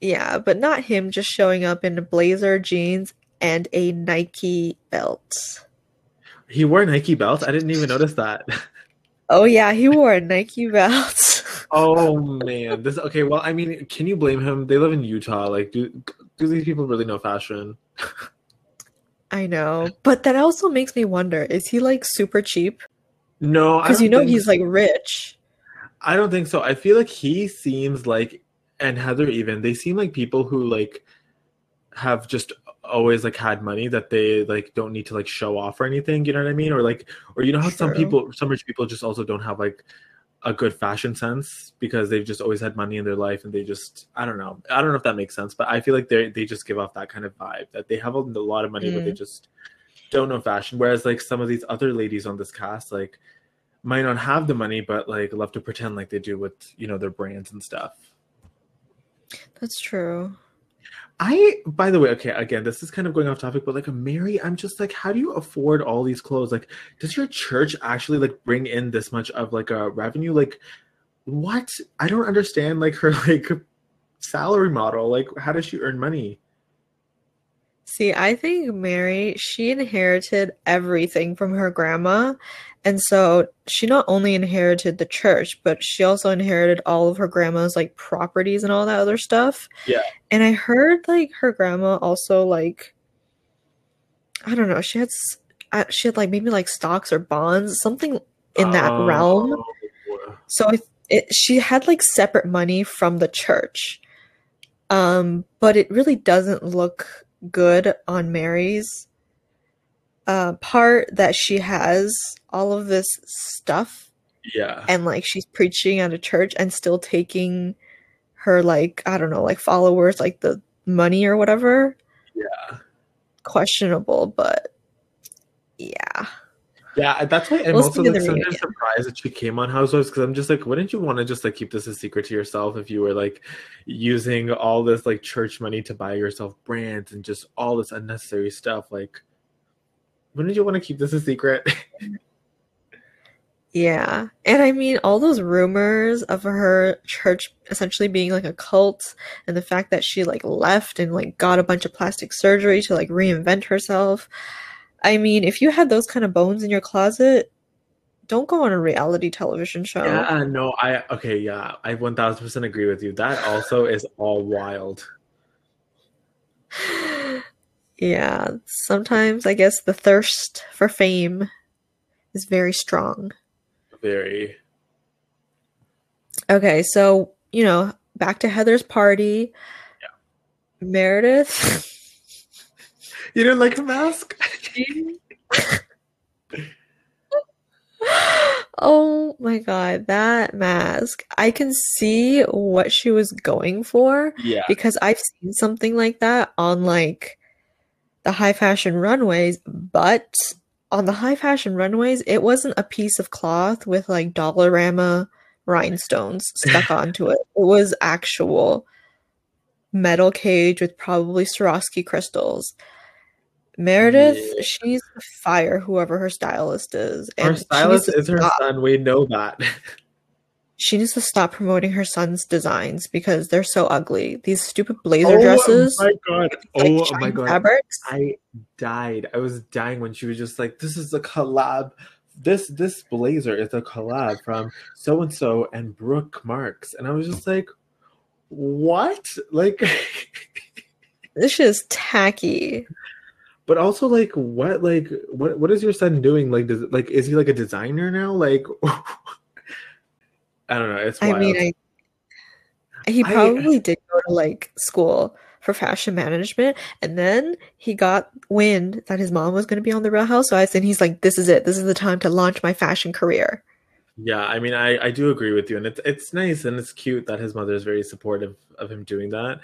Yeah, but not him just showing up in a blazer, jeans, and a Nike belt. He wore a Nike belts. I didn't even notice that. <laughs> Oh yeah, he wore a Nike belt. <laughs> oh man, this okay. Well, I mean, can you blame him? They live in Utah. Like, do do these people really know fashion? <laughs> I know, but that also makes me wonder: is he like super cheap? No, because you know he's like rich. I don't think so. I feel like he seems like, and Heather even they seem like people who like have just always like had money that they like don't need to like show off or anything you know what i mean or like or you know how True. some people some rich people just also don't have like a good fashion sense because they've just always had money in their life and they just I don't know I don't know if that makes sense but I feel like they they just give off that kind of vibe that they have a, lot of money mm. but they mm. just don't know fashion whereas like some of these other ladies on this cast like might not have the money but like love to pretend like they do with you know their brands and stuff that's true I, by the way, okay, again, this is kind of going off topic, but like Mary, I'm just like, how do you afford all these clothes? Like, does your church actually like bring in this much of like a revenue? Like, what? I don't understand like her <laughs> like salary model. Like, how does she earn money? See, I think Mary, she inherited everything from her grandma. And so she not only inherited the church, but she also inherited all of her grandma's like properties and all that other stuff. Yeah. And I heard like her grandma also like I don't know, she had uh, she had like maybe like stocks or bonds, something in that realm. So it, it, she had like separate money from the church. Um, but it really doesn't look good on Mary's uh, part that she has all of this stuff. Yeah. And like she's preaching at a church and still taking her like I don't know, like followers like the money or whatever. Yeah. Questionable, but yeah. Yeah, that's why I'm we'll also like sometimes surprised that she came on Housewives because I'm just like, wouldn't you want to just like keep this a secret to yourself if you were like using all this like church money to buy yourself brands and just all this unnecessary stuff? Like, wouldn't you want to keep this a secret? <laughs> yeah, and I mean all those rumors of her church essentially being like a cult, and the fact that she like left and like got a bunch of plastic surgery to like reinvent herself. I mean, if you had those kind of bones in your closet, don't go on a reality television show. Yeah, no, I okay, yeah, I one thousand percent agree with you. That also is all wild. <sighs> Yeah, sometimes I guess the thirst for fame is very strong. Very. Okay, so you know, back to Heather's party. Yeah. Meredith. <laughs> You didn't like the mask? <laughs> oh my god, that mask. I can see what she was going for. Yeah. Because I've seen something like that on like the high fashion runways, but on the high fashion runways, it wasn't a piece of cloth with like Dollarama rhinestones stuck <laughs> onto it. It was actual metal cage with probably Swarovski crystals. Meredith, yeah. she's fire, whoever her stylist is. And her stylist is her stop. son. We know that. she needs to stop promoting her son's designs because they're so ugly. These stupid blazer oh dresses. Oh my god! Like oh my god! Fabrics. I died. I was dying when she was just like, "This is a collab. This this blazer is a collab from so and so and Brooks Marks," and I was just like, "What? Like." <laughs> this is tacky but also like what like what what is your son doing? Like does like is he like a designer now? Like <laughs> i don't know. It's wild. i mean I, he probably I, did go to like school for fashion management and then he got wind that his mom was going to be on the real housewives and he's like this is it. This is the time to launch my fashion career. Yeah i mean i i do agree with you and it's it's nice and it's cute that his mother is very supportive of him doing that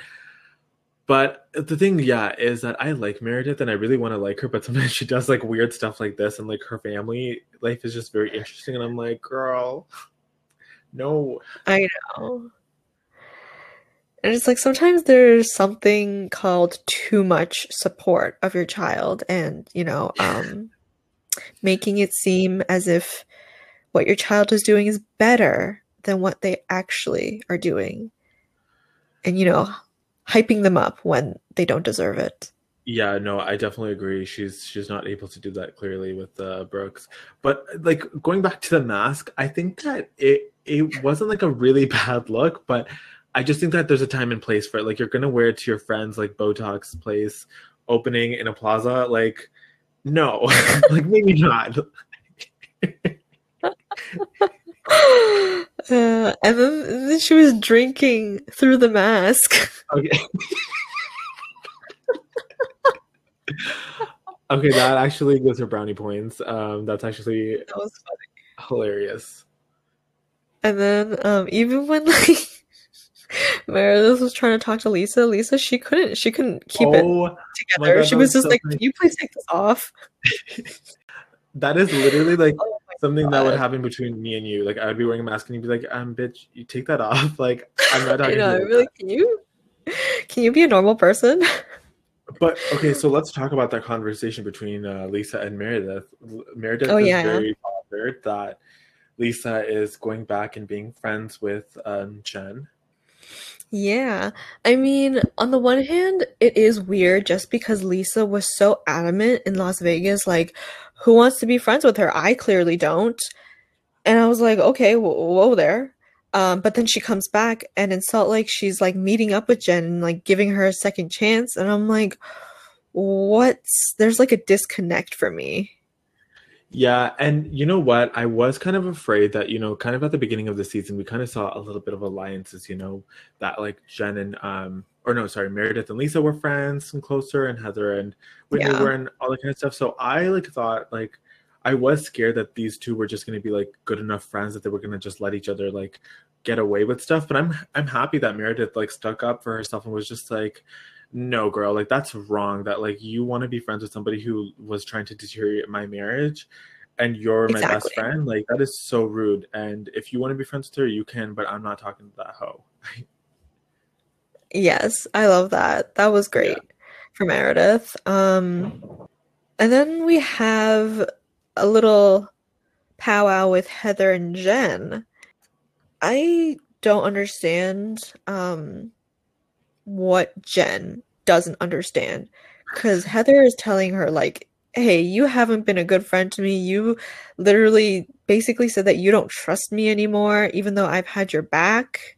but the thing, yeah, is that I like Meredith and I really want to like her, but sometimes <laughs> she does like weird stuff like this, and like her family life is just very interesting. And I'm like, girl, no. I know. And it's like sometimes there's something called too much support of your child and, you know, <laughs> um, making it seem as if what your child is doing is better than what they actually are doing. And, you know, hyping them up when they don't deserve it. Yeah, no, I definitely agree. She's she's not able to do that clearly with uh, Brooks. But like going back to the mask, I think that it it wasn't like a really <laughs> bad look, but I just think that there's a time and place for it. Like you're gonna wear it to your friends like Botox place opening in a plaza. Like no, <laughs> like maybe not. <laughs> <laughs> uh, and, then, then she was drinking through the mask. <laughs> Okay. okay, that actually gives her brownie points. Um, that's actually that was funny. hilarious. And then um, even when like <laughs> Meredith was trying to talk to Lisa, Lisa she couldn't she couldn't keep oh, it together. God, she was just so like, "Can you please take this off?" that is literally like oh something that would happen between me and you. Like I would be wearing a mask and you'd be like, "Um, bitch, you take that <laughs> off." Like I'm not talking. I know. Really, can you can you be a normal person? <laughs> But okay, so let's talk about that conversation between uh, Lisa and Meredith. Meredith oh, is yeah. very bothered that Lisa is going back and being friends with um, Jen. Yeah. I mean, on the one hand, it is weird just because Lisa was so adamant in Las Vegas, like, who wants to be friends with her? I clearly don't. And I was like, okay, whoa, whoa there. Um, but then she comes back and in Salt Lake, she's like meeting up with Jen and like giving her a second chance. And I'm like, what's there's like a disconnect for me. Yeah, and you know what? I was kind of afraid that, you know, kind of at the beginning of the season, we kind of saw a little bit of alliances, you know, that like Jen and um or no, sorry, Meredith and Lisa were friends and closer and Heather and Whitney yeah. were and all that kind of stuff. So I like thought like I was scared that these two were just going to be like good enough friends that they were going to just let each other like get away with stuff. But I'm I'm happy that Meredith like stuck up for herself and was just like, no, girl, like that's wrong. That like you want to be friends with somebody who was trying to deteriorate my marriage, and you're exactly. my best friend. Like that is so rude. And if you want to be friends with her, you can. But I'm not talking to that hoe. yes, I love that. That was great yeah. for Meredith. Um, and then we have a little powwow with Heather and Jen. I don't understand um, what Jen doesn't understand because Heather is telling her like, "Hey, you haven't been a good friend to me. You literally basically said that you don't trust me anymore, even though I've had your back."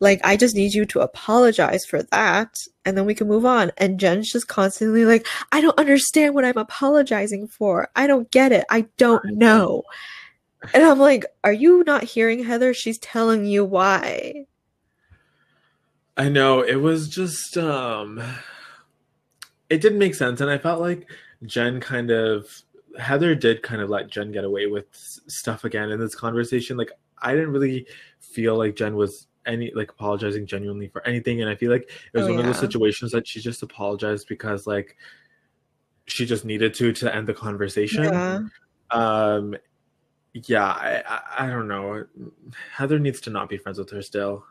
Like, I just need you to apologize for that and then we can move on. And Jen's just constantly like, I don't understand what I'm apologizing for. I don't get it. I don't know. And I'm like, are you not hearing Heather? She's telling you why. I know. It was just, um, it didn't make sense. And I felt like Jen kind of, Heather did kind of let Jen get away with stuff again in this conversation. Like, I didn't really feel like Jen was any like apologizing genuinely for anything and i feel like it was oh, one yeah. of those situations that she just apologized because like she just needed to to end the conversation yeah. um yeah I, I i don't know heather needs to not be friends with her still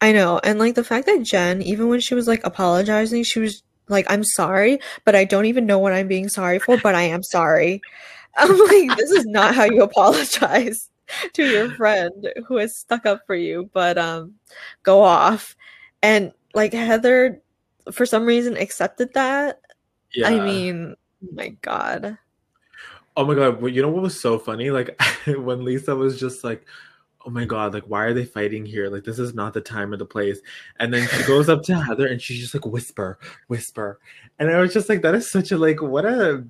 i know and like the fact that jen even when she was like apologizing she was like i'm sorry but i don't even know what i'm being sorry for but i am sorry <laughs> i'm like this is not how you apologize <laughs> to your friend who has stuck up for you, but um go off. And like Heather for some reason accepted that. Yeah. I mean, oh my god. Oh my god, you know what was so funny? Like <laughs> when Lisa was just like, oh my god, like why are they fighting here? Like this is not the time or the place. And then she goes up to <laughs> Heather and she's just like whisper, whisper. And I was just like, that is such a like what a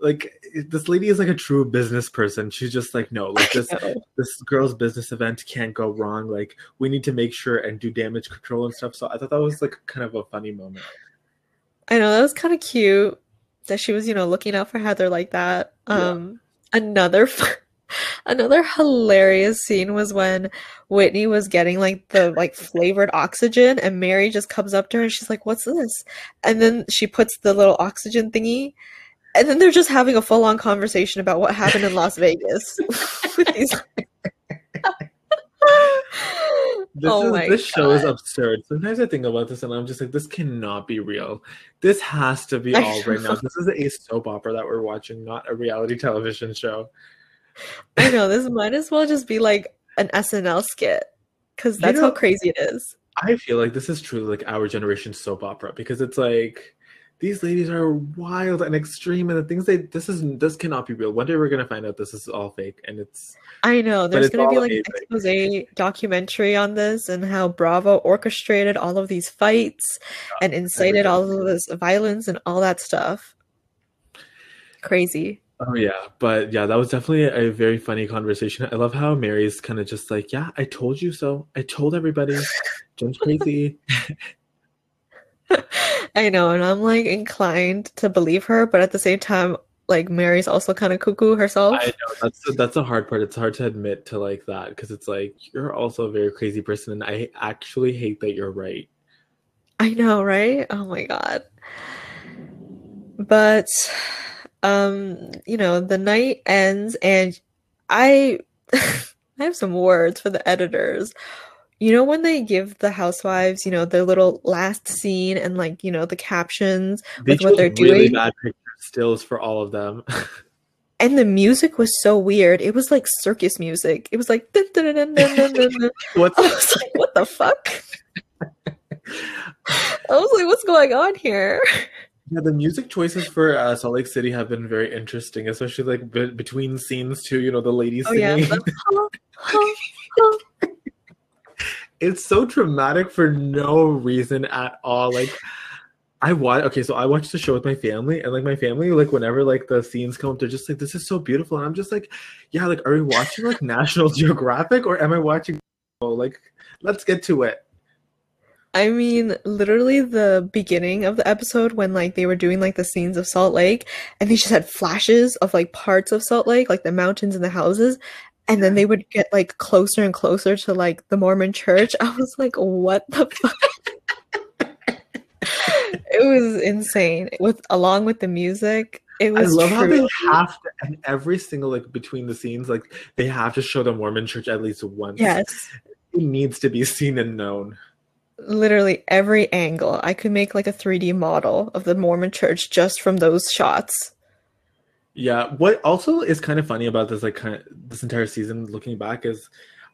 like this lady is like a true business person. She's just like, no, like this this girl's business event can't go wrong. Like we need to make sure and do damage control and stuff. So I thought that was like kind of a funny moment. I know that was kind of cute that she was, you know, looking out for Heather like that. Um yeah. another <laughs> another hilarious scene was when Whitney was getting like the like flavored oxygen and Mary just comes up to her and she's like, "What's this?" And then she puts the little oxygen thingy and then they're just having a full on conversation about what happened in Las Vegas. <laughs> <laughs> This, Oh is, this show is absurd. Sometimes I think about this and I'm just like, this cannot be real. This has to be all right now. This is a soap opera that we're watching, not a reality television show. I know this might as well just be like an SNL skit because You that's know- how crazy it is. I feel like this is truly like our generation soap opera because it's like these ladies are wild and extreme and the things they this is this cannot be real. One day we're gonna find out this is all fake and it's I know there's gonna be like an amazing. expose documentary on this and how Bravo orchestrated all of these fights and incited all of this violence and all that stuff. Crazy. Oh yeah, but yeah, that was definitely a very funny conversation. I love how Mary's kind of just like, yeah, I told you so. I told everybody. <laughs> Jen's crazy. <laughs> I know, and I'm like inclined to believe her, but at the same time, like Mary's also kind of cuckoo herself. I know that's that's the hard part. It's hard to admit to like that because it's like you're also a very crazy person, and I actually hate that you're right. I know, right? Oh my God. But um, you know, the night ends and I <laughs> I have some words for the editors. You know, when they give the housewives, you know, their little last scene and like, you know, the captions They with what they're really doing. bad picture stills for all of them. <laughs> And the music was so weird. It was like circus music. It was like dun, dun, dun, dun, dun, dun, dun. <laughs> What's I was like, what the fuck? I was like, what's going on here? Yeah, the music choices for uh, Salt Lake City have been very interesting, especially like be- between scenes too. You know, the ladies Oh singing. the- huh, huh, huh. it's so dramatic for no reason at all. Like I watch okay, so I watch the show with my family, and like my family, like whenever like the scenes come up, they're just like, "This is so beautiful," and I'm just like, "Yeah, like are we watching like <laughs> National Geographic or am I watching?" Oh, like let's get to it. I mean, literally the beginning of the episode when like they were doing like the scenes of Salt Lake and they just had flashes of like parts of Salt Lake, like the mountains and the houses, and then they would get like closer and closer to like the Mormon church. I was like, what the fuck? <laughs> It was insane. With along with the music, it was I love how they have to, and every single like between the scenes, like they have to show the Mormon Church at least once. Yes, it needs to be seen and known. Literally every angle. I could make like a 3D model of the Mormon church just from those shots. Yeah, what also is kind of funny about this like kind of this entire season looking back is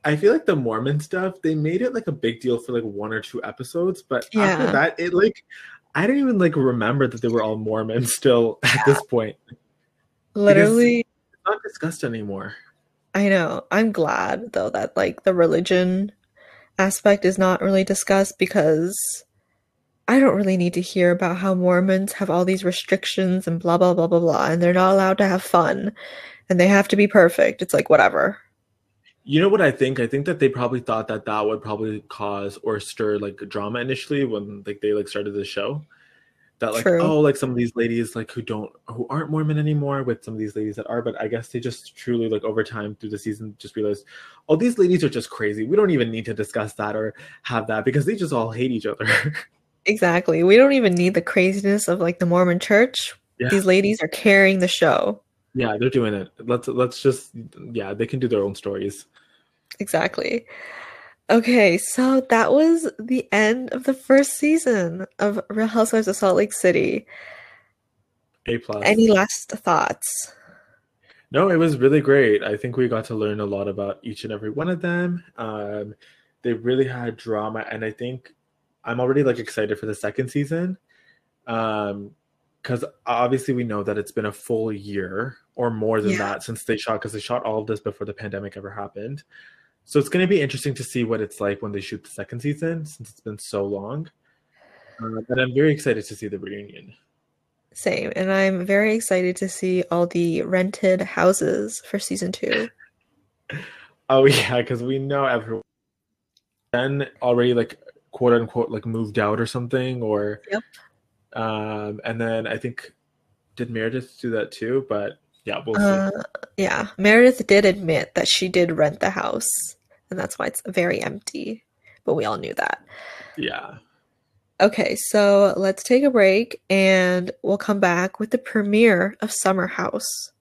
I feel like the Mormon stuff, they made it like a big deal for like one or two episodes, but after Yeah. that it like I didn't even like remember that they were all Mormon <laughs> still at this point. Literally, It's not discussed anymore. I know. I'm glad though that like the religion aspect is not really discussed because I don't really need to hear about how Mormons have all these restrictions and blah blah blah blah blah and they're not allowed to have fun and they have to be perfect. It's like whatever. You know what I think? I think that they probably thought that that would probably cause or stir like drama initially when like they like started the show. That like True. oh like some of these ladies like who don't who aren't Mormon anymore with some of these ladies that are, but I guess they just truly like over time through the season just realized oh these ladies are just crazy. We don't even need to discuss that or have that because they just all hate each other. <laughs> Exactly. We don't even need the craziness of like the Mormon church. Yeah. These ladies are carrying the show. yeah, they're doing it. Let's let's just yeah they can do their own stories. Exactly. Okay, so that was the end of the first season of Real Housewives of Salt Lake City. A plus. Any last thoughts? No, it was really great. I think we got to learn a lot about each and every one of them. Um, they really had drama, and I think I'm already like excited for the second season. Um, because obviously we know that it's been a full year or more than Yeah. that since they shot because they shot all of this before the pandemic ever happened. So it's going to be interesting to see what it's like when they shoot the second season since it's been so long. Uh, but I'm very excited to see the reunion. Same. And I'm very excited to see all the rented houses for season two. <laughs> Oh yeah, because we know everyone then already like quote unquote like moved out or something or Yep. um and then I think did Meredith do that too? But yeah, we'll see. Uh, yeah, Meredith did admit that she did rent the house, and that's why it's very empty. But we all knew that. Yeah. Okay, so let's take a break and we'll come back with the premiere of Summer House.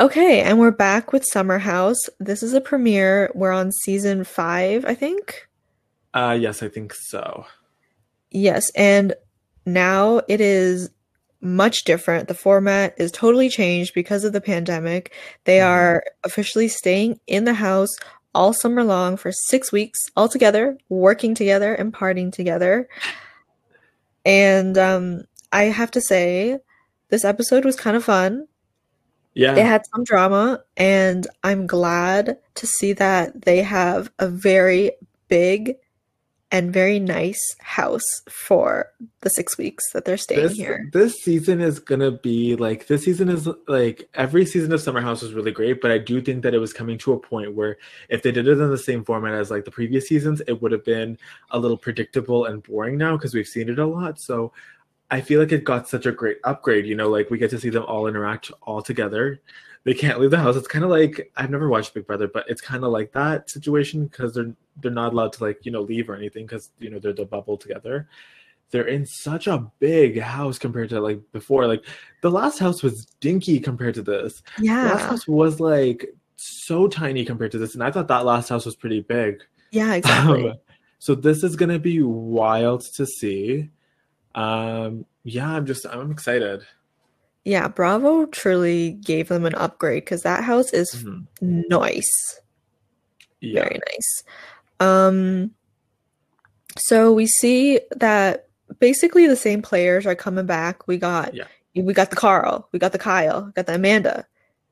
Okay, and we're back with Summer House. This is a premiere. We're on season five, I think. Uh, yes, I think so. Yes, and now it is much different. The format is totally changed because of the pandemic. They Mhm. are officially staying in the house all summer long for six weeks all together, working together and partying together. And um, I have to say, this episode was kind of fun. Yeah. It had some drama, and I'm glad to see that they have a very big and very nice house for the six weeks that they're staying this here. this season is gonna be like this season is like every season of Summer House was really great, but I do think that it was coming to a point where if they did it in the same format as like the previous seasons, it would have been a little predictable and boring now because we've seen it a lot. So I feel like it got such a great upgrade. You know, like we get to see them all interact all together. They can't leave the house. It's kind of like I've never watched Big Brother, but it's kind of like that situation because they're they're not allowed to like you know leave or anything because you know they're the bubble together. They're in such a big house compared to like before. Like the last house was dinky compared to this. Yeah, The last house was like so tiny compared to this, and I thought that last house was pretty big. yeah, exactly. Um, so this is gonna be wild to see. Um, yeah, I'm just I'm excited. Yeah, Bravo truly gave them an upgrade because that house is Mhm. nice, Yeah, very nice. Um, so we see that basically the same players are coming back. We got Yeah. we got the Carl, we got the Kyle, got the Amanda.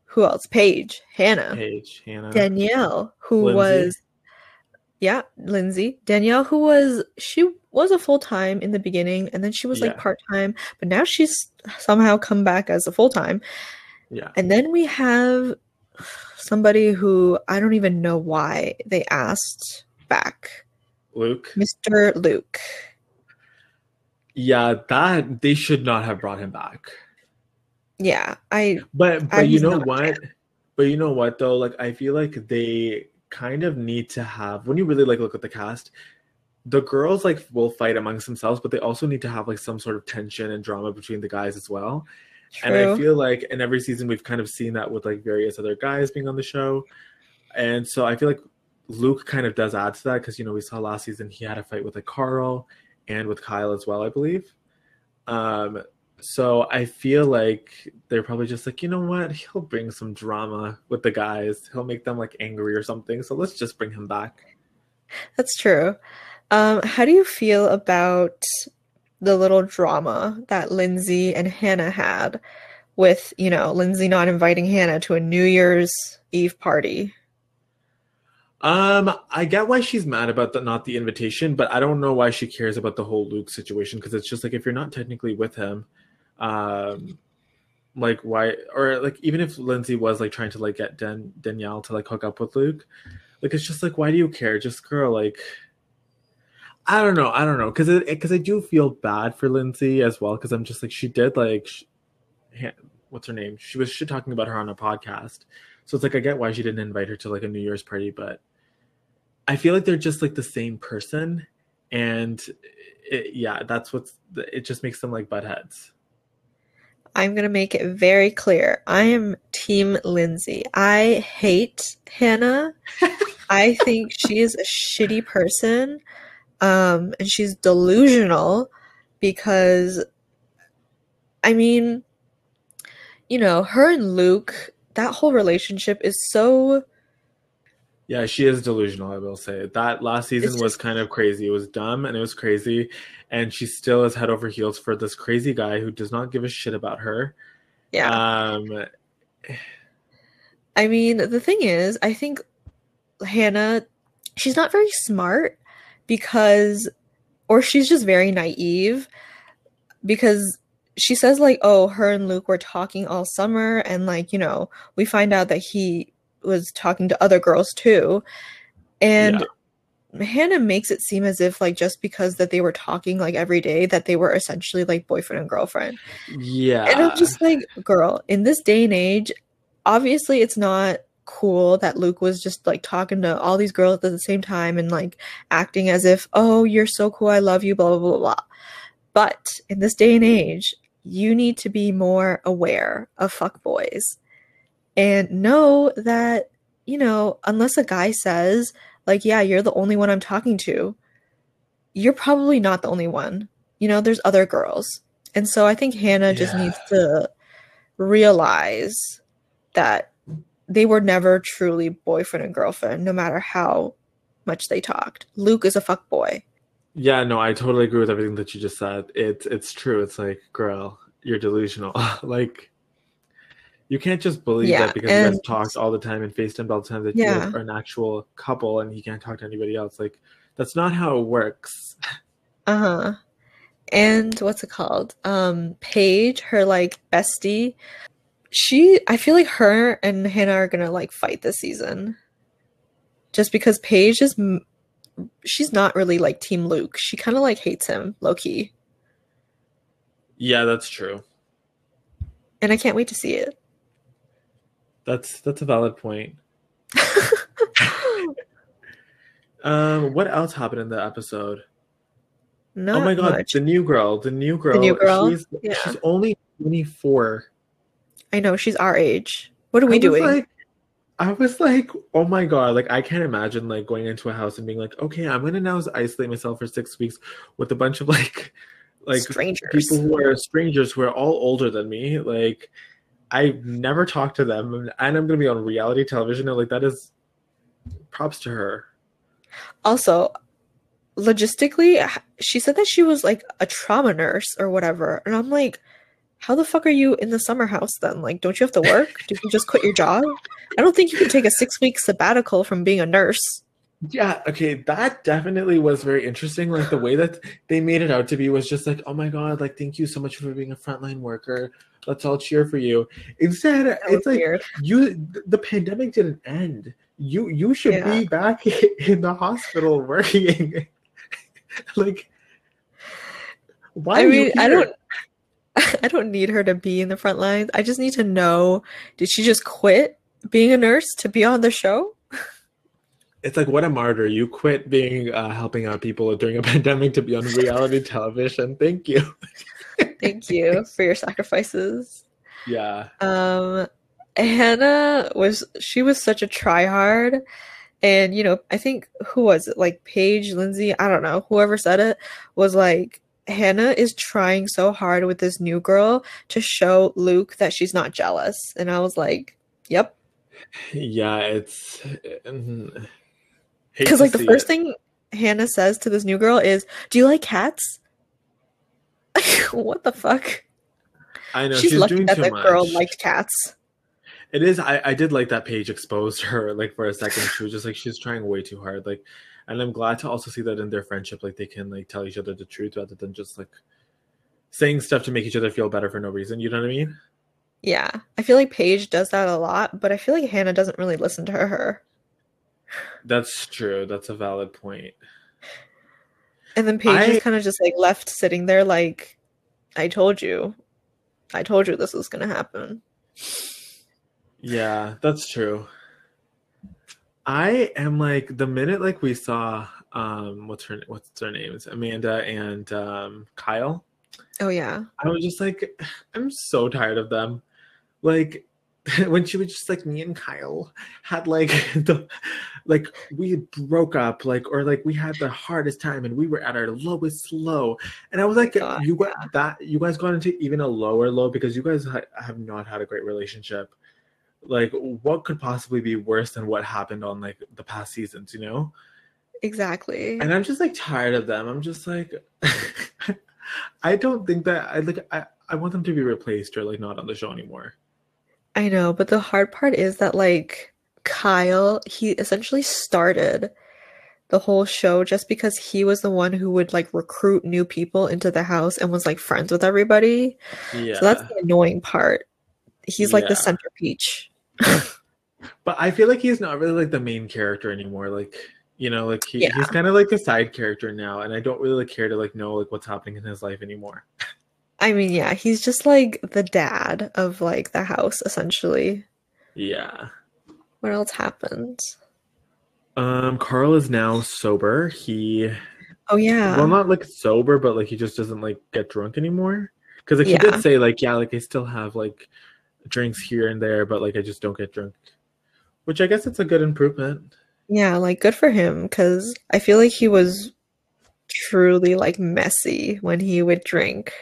Who else? Paige, Hannah, Paige, Hannah, Danielle, who Lindsay. was yeah, Lindsay. Danielle, who was she was a full time in the beginning and then she was like part time, but now she's somehow come back as a full time. yeah, And then we have somebody who I don't even know why they asked back. Luke. Mr. Luke. Yeah, that they should not have brought him back. Yeah, I But I- but you know what? But you know what though? Like I feel like they kind of need to have when you really like look at the cast, the girls like will fight amongst themselves, but they also need to have like some sort of tension and drama between the guys as well. And I feel like in every season we've kind of seen that with like various other guys being on the show. And so I feel like Luke kind of does add to that because you know we saw last season he had a fight with like Carl and with Kyle as well, I believe. Um so I feel like they're probably just like, you know what, he'll bring some drama with the guys. He'll make them like angry or something. So let's just bring him back. That's true. Um, how do you feel about the little drama that Lindsay and Hannah had with, you know, Lindsay not inviting Hannah to a New Year's Eve party? Um, I get why she's mad about the not the invitation, but I don't know why she cares about the whole Luke situation because it's just like if you're not technically with him, um, like why or like even if Lindsay was like trying to like get Dan- Danielle to like hook up with Luke, like it's just like why do you care? Just girl, like I don't know, I don't know, because it because I do feel bad for Lindsay as well because I'm just like she did like sh- ha- what's her name? She was shit talking about her on a podcast, so it's like I get why she didn't invite her to like a New Year's party, but I feel like they're just like the same person, and it, yeah, that's what's it just makes them like butt heads. I'm gonna make it very clear. I am Team Lindsay. I hate Hannah. <laughs> I think she is a shitty person. Um, and she's delusional because, I mean, you know, her and Luke, that whole relationship is so, Yeah, she is delusional. I will say that last season It's was kind of crazy. It was dumb and it was crazy, and she still is head over heels for this crazy guy who does not give a shit about her. yeah. Um, I mean, the thing is, I think Hannah, she's not very smart because, or she's just very naive because she says, like, oh, her and Luke were talking all summer, and, like, you know, we find out that he was talking to other girls too. And Hannah makes it seem as if, like, just because that they were talking, like, every day, that they were essentially, like, boyfriend and girlfriend. yeah, And I'm just like, girl, in this day and age, obviously it's not cool that Luke was just like talking to all these girls at the same time and like acting as if, oh, you're so cool, I love you, blah, blah, blah, blah. But in this day and age, you need to be more aware of fuckboys. And know that, you know, unless a guy says, like, yeah, you're the only one I'm talking to, you're probably not the only one. You know, there's other girls. And so I think Hannah just Yeah. needs to realize that they were never truly boyfriend and girlfriend, no matter how much they talked. Luke is a fuck boy. Yeah, no, I totally agree with everything that you just said. It's it's true. It's like, girl, you're delusional. <laughs> like you can't just believe Yeah, that because you guys and- talked all the time and FaceTimed all the time that Yeah. you guys are an actual couple and he can't talk to anybody else. Like that's not how it works. Uh huh. And what's it called? Um, Paige, her like bestie. She, I feel like her and Hannah are gonna like fight this season. Just because Paige is, she's not really like Team Luke. She kind of like hates him, low key. Yeah, that's true. And I can't wait to see it. That's that's a valid point. <laughs> Um, what else happened in the episode? Not oh my god, much. the new girl, the new girl. the new girl? She's Yeah. she's only 24. I know she's our age. What are we I doing? Like, I was like, oh my god, like I can't imagine like going into a house and being like, okay, I'm gonna now isolate myself for six weeks with a bunch of like, <laughs> like Strangers. people who are strangers who are all older than me. Like, I've never talked to them, and I'm gonna be on reality television. And like that is props to her. Also, logistically, she said that she was like a trauma nurse or whatever. And I'm like, how the fuck are you in the summer house then? Like, don't you have to work? Did you just quit your job? I don't think you can take a six week sabbatical from being a nurse. Yeah, okay, that definitely was very interesting. Like the way that they made it out to be was just like, oh my god, like thank you so much for being a frontline worker. Let's all cheer for you. Instead, That it's like weird. you the pandemic didn't end. You you should Yeah. be back <laughs> in the hospital working. <laughs> like why I mean, I don't. <laughs> I don't need her to be in the front lines. I just need to know did she just quit being a nurse to be on the show? It's like what a martyr. You quit being uh, helping out people during a <laughs> pandemic to be on reality <laughs> television. Thank you. Thank you for your sacrifices. Yeah. Um, Hannah was she was such a tryhard, and you know I think who was it like Paige, Lindsay, I don't know whoever said it was like Hannah is trying so hard with this new girl to show Luke that she's not jealous, and I was like, yep, <laughs> Yeah, it's mm, because like the first it. thing Hannah says to this new girl is, "Do you like cats?" <laughs> what the fuck? I know she's, she's, lucky doing that too that much. girl liked cats. It is. I, I did like that Paige exposed her <laughs> like for a second. She was just like she's trying way too hard. Like, and I'm glad to also see that in their friendship, like they can like tell each other the truth rather than just like saying stuff to make each other feel better for no reason. You know what I mean? Yeah, I feel like Paige does that a lot, but I feel like Hannah doesn't really listen to her. That's true. That's a valid point. And then Paige I- is kind of just like left sitting there, like, I told you. I told you this was going to happen. Yeah, that's true. I am like the minute like we saw um what's her what's their names Amanda and um Kyle. Oh, yeah. I was just like, <sighs> I'm so tired of them. Like <laughs> when she was just like me and Kyle had like <laughs> the like we broke up like or like we had the hardest time and we were at our lowest low and I was like God, you got that you guys got into even a lower low because you guys ha- have not had a great relationship like what could possibly be worse than what happened on like the past seasons you know Exactly. and I'm just like tired of them. I'm just like, <laughs> I don't think that I like. I, I want them to be replaced or like not on the show anymore. I know, but the hard part is that, like, Kyle, he essentially started the whole show just because he was the one who would, like, recruit new people into the house and was, like, friends with everybody. Yeah, So that's the annoying part. He's like the Yeah. center peach. <laughs> but I feel like he's not really like the main character anymore. Like you know, like he, Yeah. he's kind of like a side character now, and I don't really like, care to like know like what's happening in his life anymore. <laughs> I mean, yeah, he's just like the dad of like the house, essentially. Yeah. What else happened? Um, Carl is now sober. He Oh yeah. well not like sober but like he just doesn't like get drunk anymore because like he Yeah. did say like yeah like i still have like drinks here and there, but like I just don't get drunk. Which I guess it's a good improvement. Yeah, like good for him because I feel like he was truly like messy when he would drink.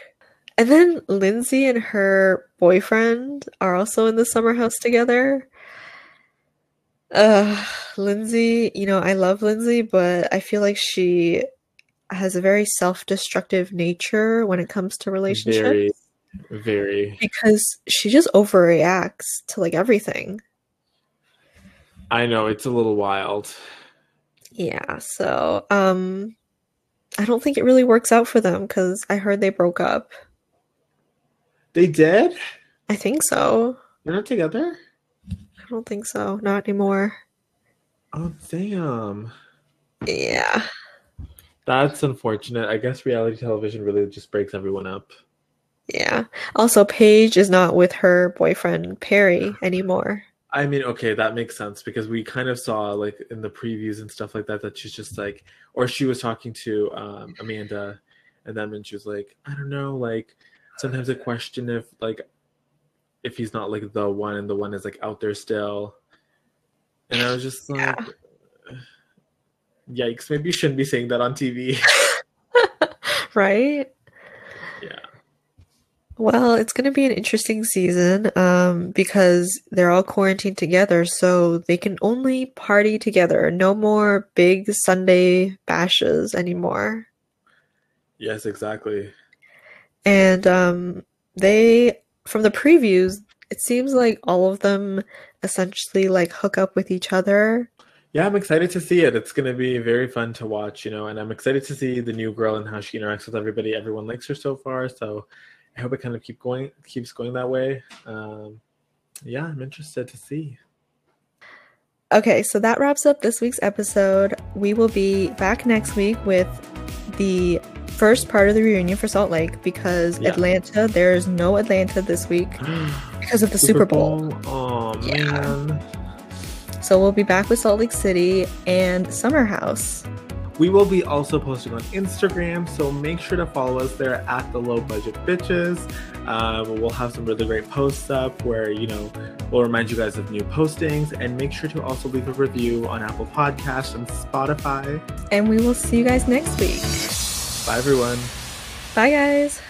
And then Lindsay and her boyfriend are also in the summer house together. Uh, Lindsay, you know, I love Lindsay, but I feel like she has a very self-destructive nature when it comes to relationships. Very, very. Because she just overreacts to like everything. I know it's a little wild. Yeah, so um I don't think it really works out for them cuz I heard they broke up. They did? I think so. They're not together? I don't think so. Not anymore. Oh damn. Yeah. That's unfortunate. I guess reality television really just breaks everyone up. Yeah. Also Paige is not with her boyfriend Perry anymore. I mean, okay, that makes sense because we kind of saw like in the previews and stuff like that that she's just like, or she was talking to um, Amanda, and then when she was like, I don't know, like sometimes I question if like if he's not like the one and the one is like out there still, and I was just like, Yeah. yikes, maybe you shouldn't be saying that on TV. <laughs> right? yeah, Well, it's going to be an interesting season um, because they're all quarantined together, so they can only party together. No more big Sunday bashes anymore. yes, exactly. And um, they, from the previews, it seems like all of them essentially like hook up with each other. Yeah, I'm excited to see it. It's going to be very fun to watch, you know, and I'm excited to see the new girl and how she interacts with everybody. Everyone likes her so far, so I hope it kind of keep going, keeps going that way. Um, yeah, I'm interested to see. Okay, so that wraps up this week's episode. We will be back next week with the first part of the reunion for Salt Lake because Yeah. Atlanta, there's no Atlanta this week <gasps> because of the Super Bowl. Oh Yeah. man. So we'll be back with Salt Lake City and Summer House. We will be also posting on Instagram, so make sure to follow us there at the Low Budget Bitches. Um, we'll have some really great posts up where you know we'll remind you guys of new postings, and make sure to also leave a review on Apple Podcasts and Spotify. And we will see you guys next week. Bye, everyone. Bye, guys.